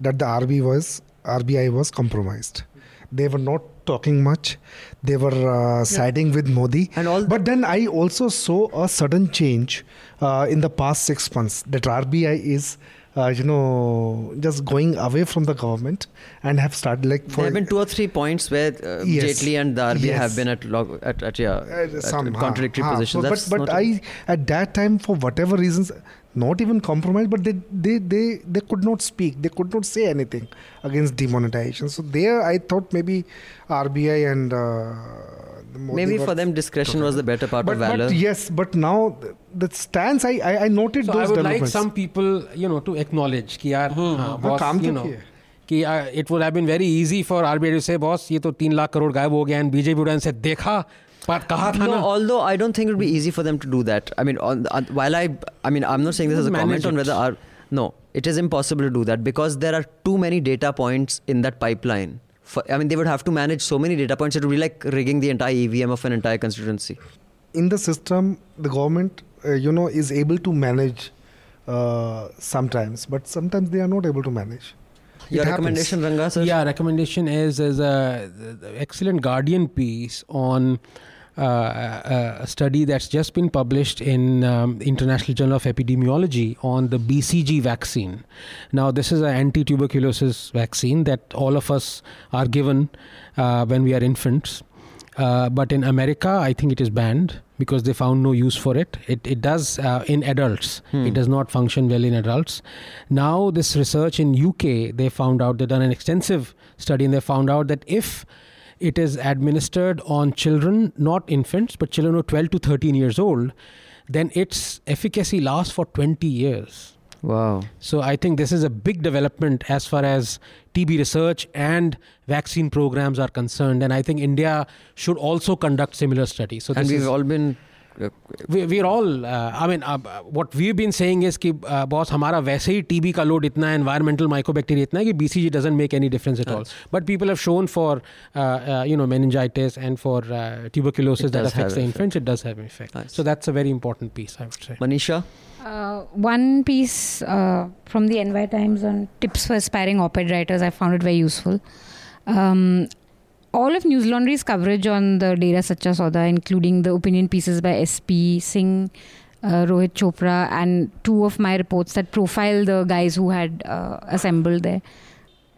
that the RBI was RBI was compromised. They were not talking much. They were uh, siding yeah. with Modi. And all but then I also saw a sudden change uh, in the past six months that RBI is. Uh, you know, just going away from the government and have started like. For, there have been two or three points where uh, yes, Jaitley and the RBI yes. have been at log, at, at, yeah, uh, some, at contradictory ha, positions. Ha, but but I at that time for whatever reasons not even compromise, but they, they, they, they could not speak. They could not say anything against demonetization. So there, I thought maybe RBI and uh, maybe for them discretion was the better part but, of valor. But yes, but now the stance I I, I noted so those I would like some people you know to acknowledge कि यार hmm. boss, you know, कि uh, it would have been very easy for RBI to say boss ये तो तीन लाख करोड़ गायब हो गया and BJP would have said देखा but कहा था no, although I don't think it would be easy for them to do that. I mean, on, on, while I, I mean, I'm not saying this as a comment it. on whether our, no, it is impossible to do that because there are too many data points in that pipeline. For, I mean, they would have to manage so many data points. It would be like rigging the entire EVM of an entire constituency. In the system, the government, uh, you know, is able to manage uh, sometimes, but sometimes they are not able to manage. Your recommendation, Ranga, sir? Yeah, recommendation is is a excellent Guardian piece on uh, a study that's just been published in um, International Journal of Epidemiology on the BCG vaccine. Now, this is an anti-tuberculosis vaccine that all of us are given uh, when we are infants. Uh, but in America, I think it is banned because they found no use for it. It, it does uh, in adults. Hmm. It does not function well in adults. Now, this research in UK, they found out, they've done an extensive study and they found out that if it is administered on children, not infants, but children who are 12 to 13 years old, then its efficacy lasts for 20 years. Wow. So I think this is a big development as far as TB research and vaccine programs are concerned, and I think India should also conduct similar studies. So and this we've is, all been. Uh, we, we're all uh, I mean uh, what we've been saying is कि uh, boss हमारा वैसे ही TB का load इतना है environmental mycobacteria इतना है कि BCG doesn't make any difference at all but people have shown for uh, uh, you know meningitis and for uh, tuberculosis It that does affects have the effect. infants it does have an effect Nice. so that's a very important piece I would say Manisha? Uh, one piece uh, from the NY Times on tips for aspiring op-ed writers. I found it very useful. Um, all of Newslaundry's coverage on the Dera Sacha Sauda, including the opinion pieces by SP Singh, uh, Rohit Chopra, and two of my reports that profile the guys who had uh, assembled there.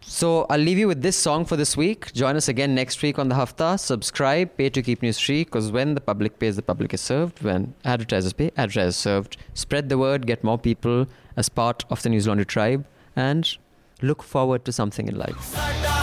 So I'll leave you with this song for this week. Join us again next week on the Hafta. Subscribe, pay to keep news free because when the public pays, the public is served. When advertisers pay, advertisers served. Spread the word, get more people as part of the Newslaundry tribe, and look forward to something in life.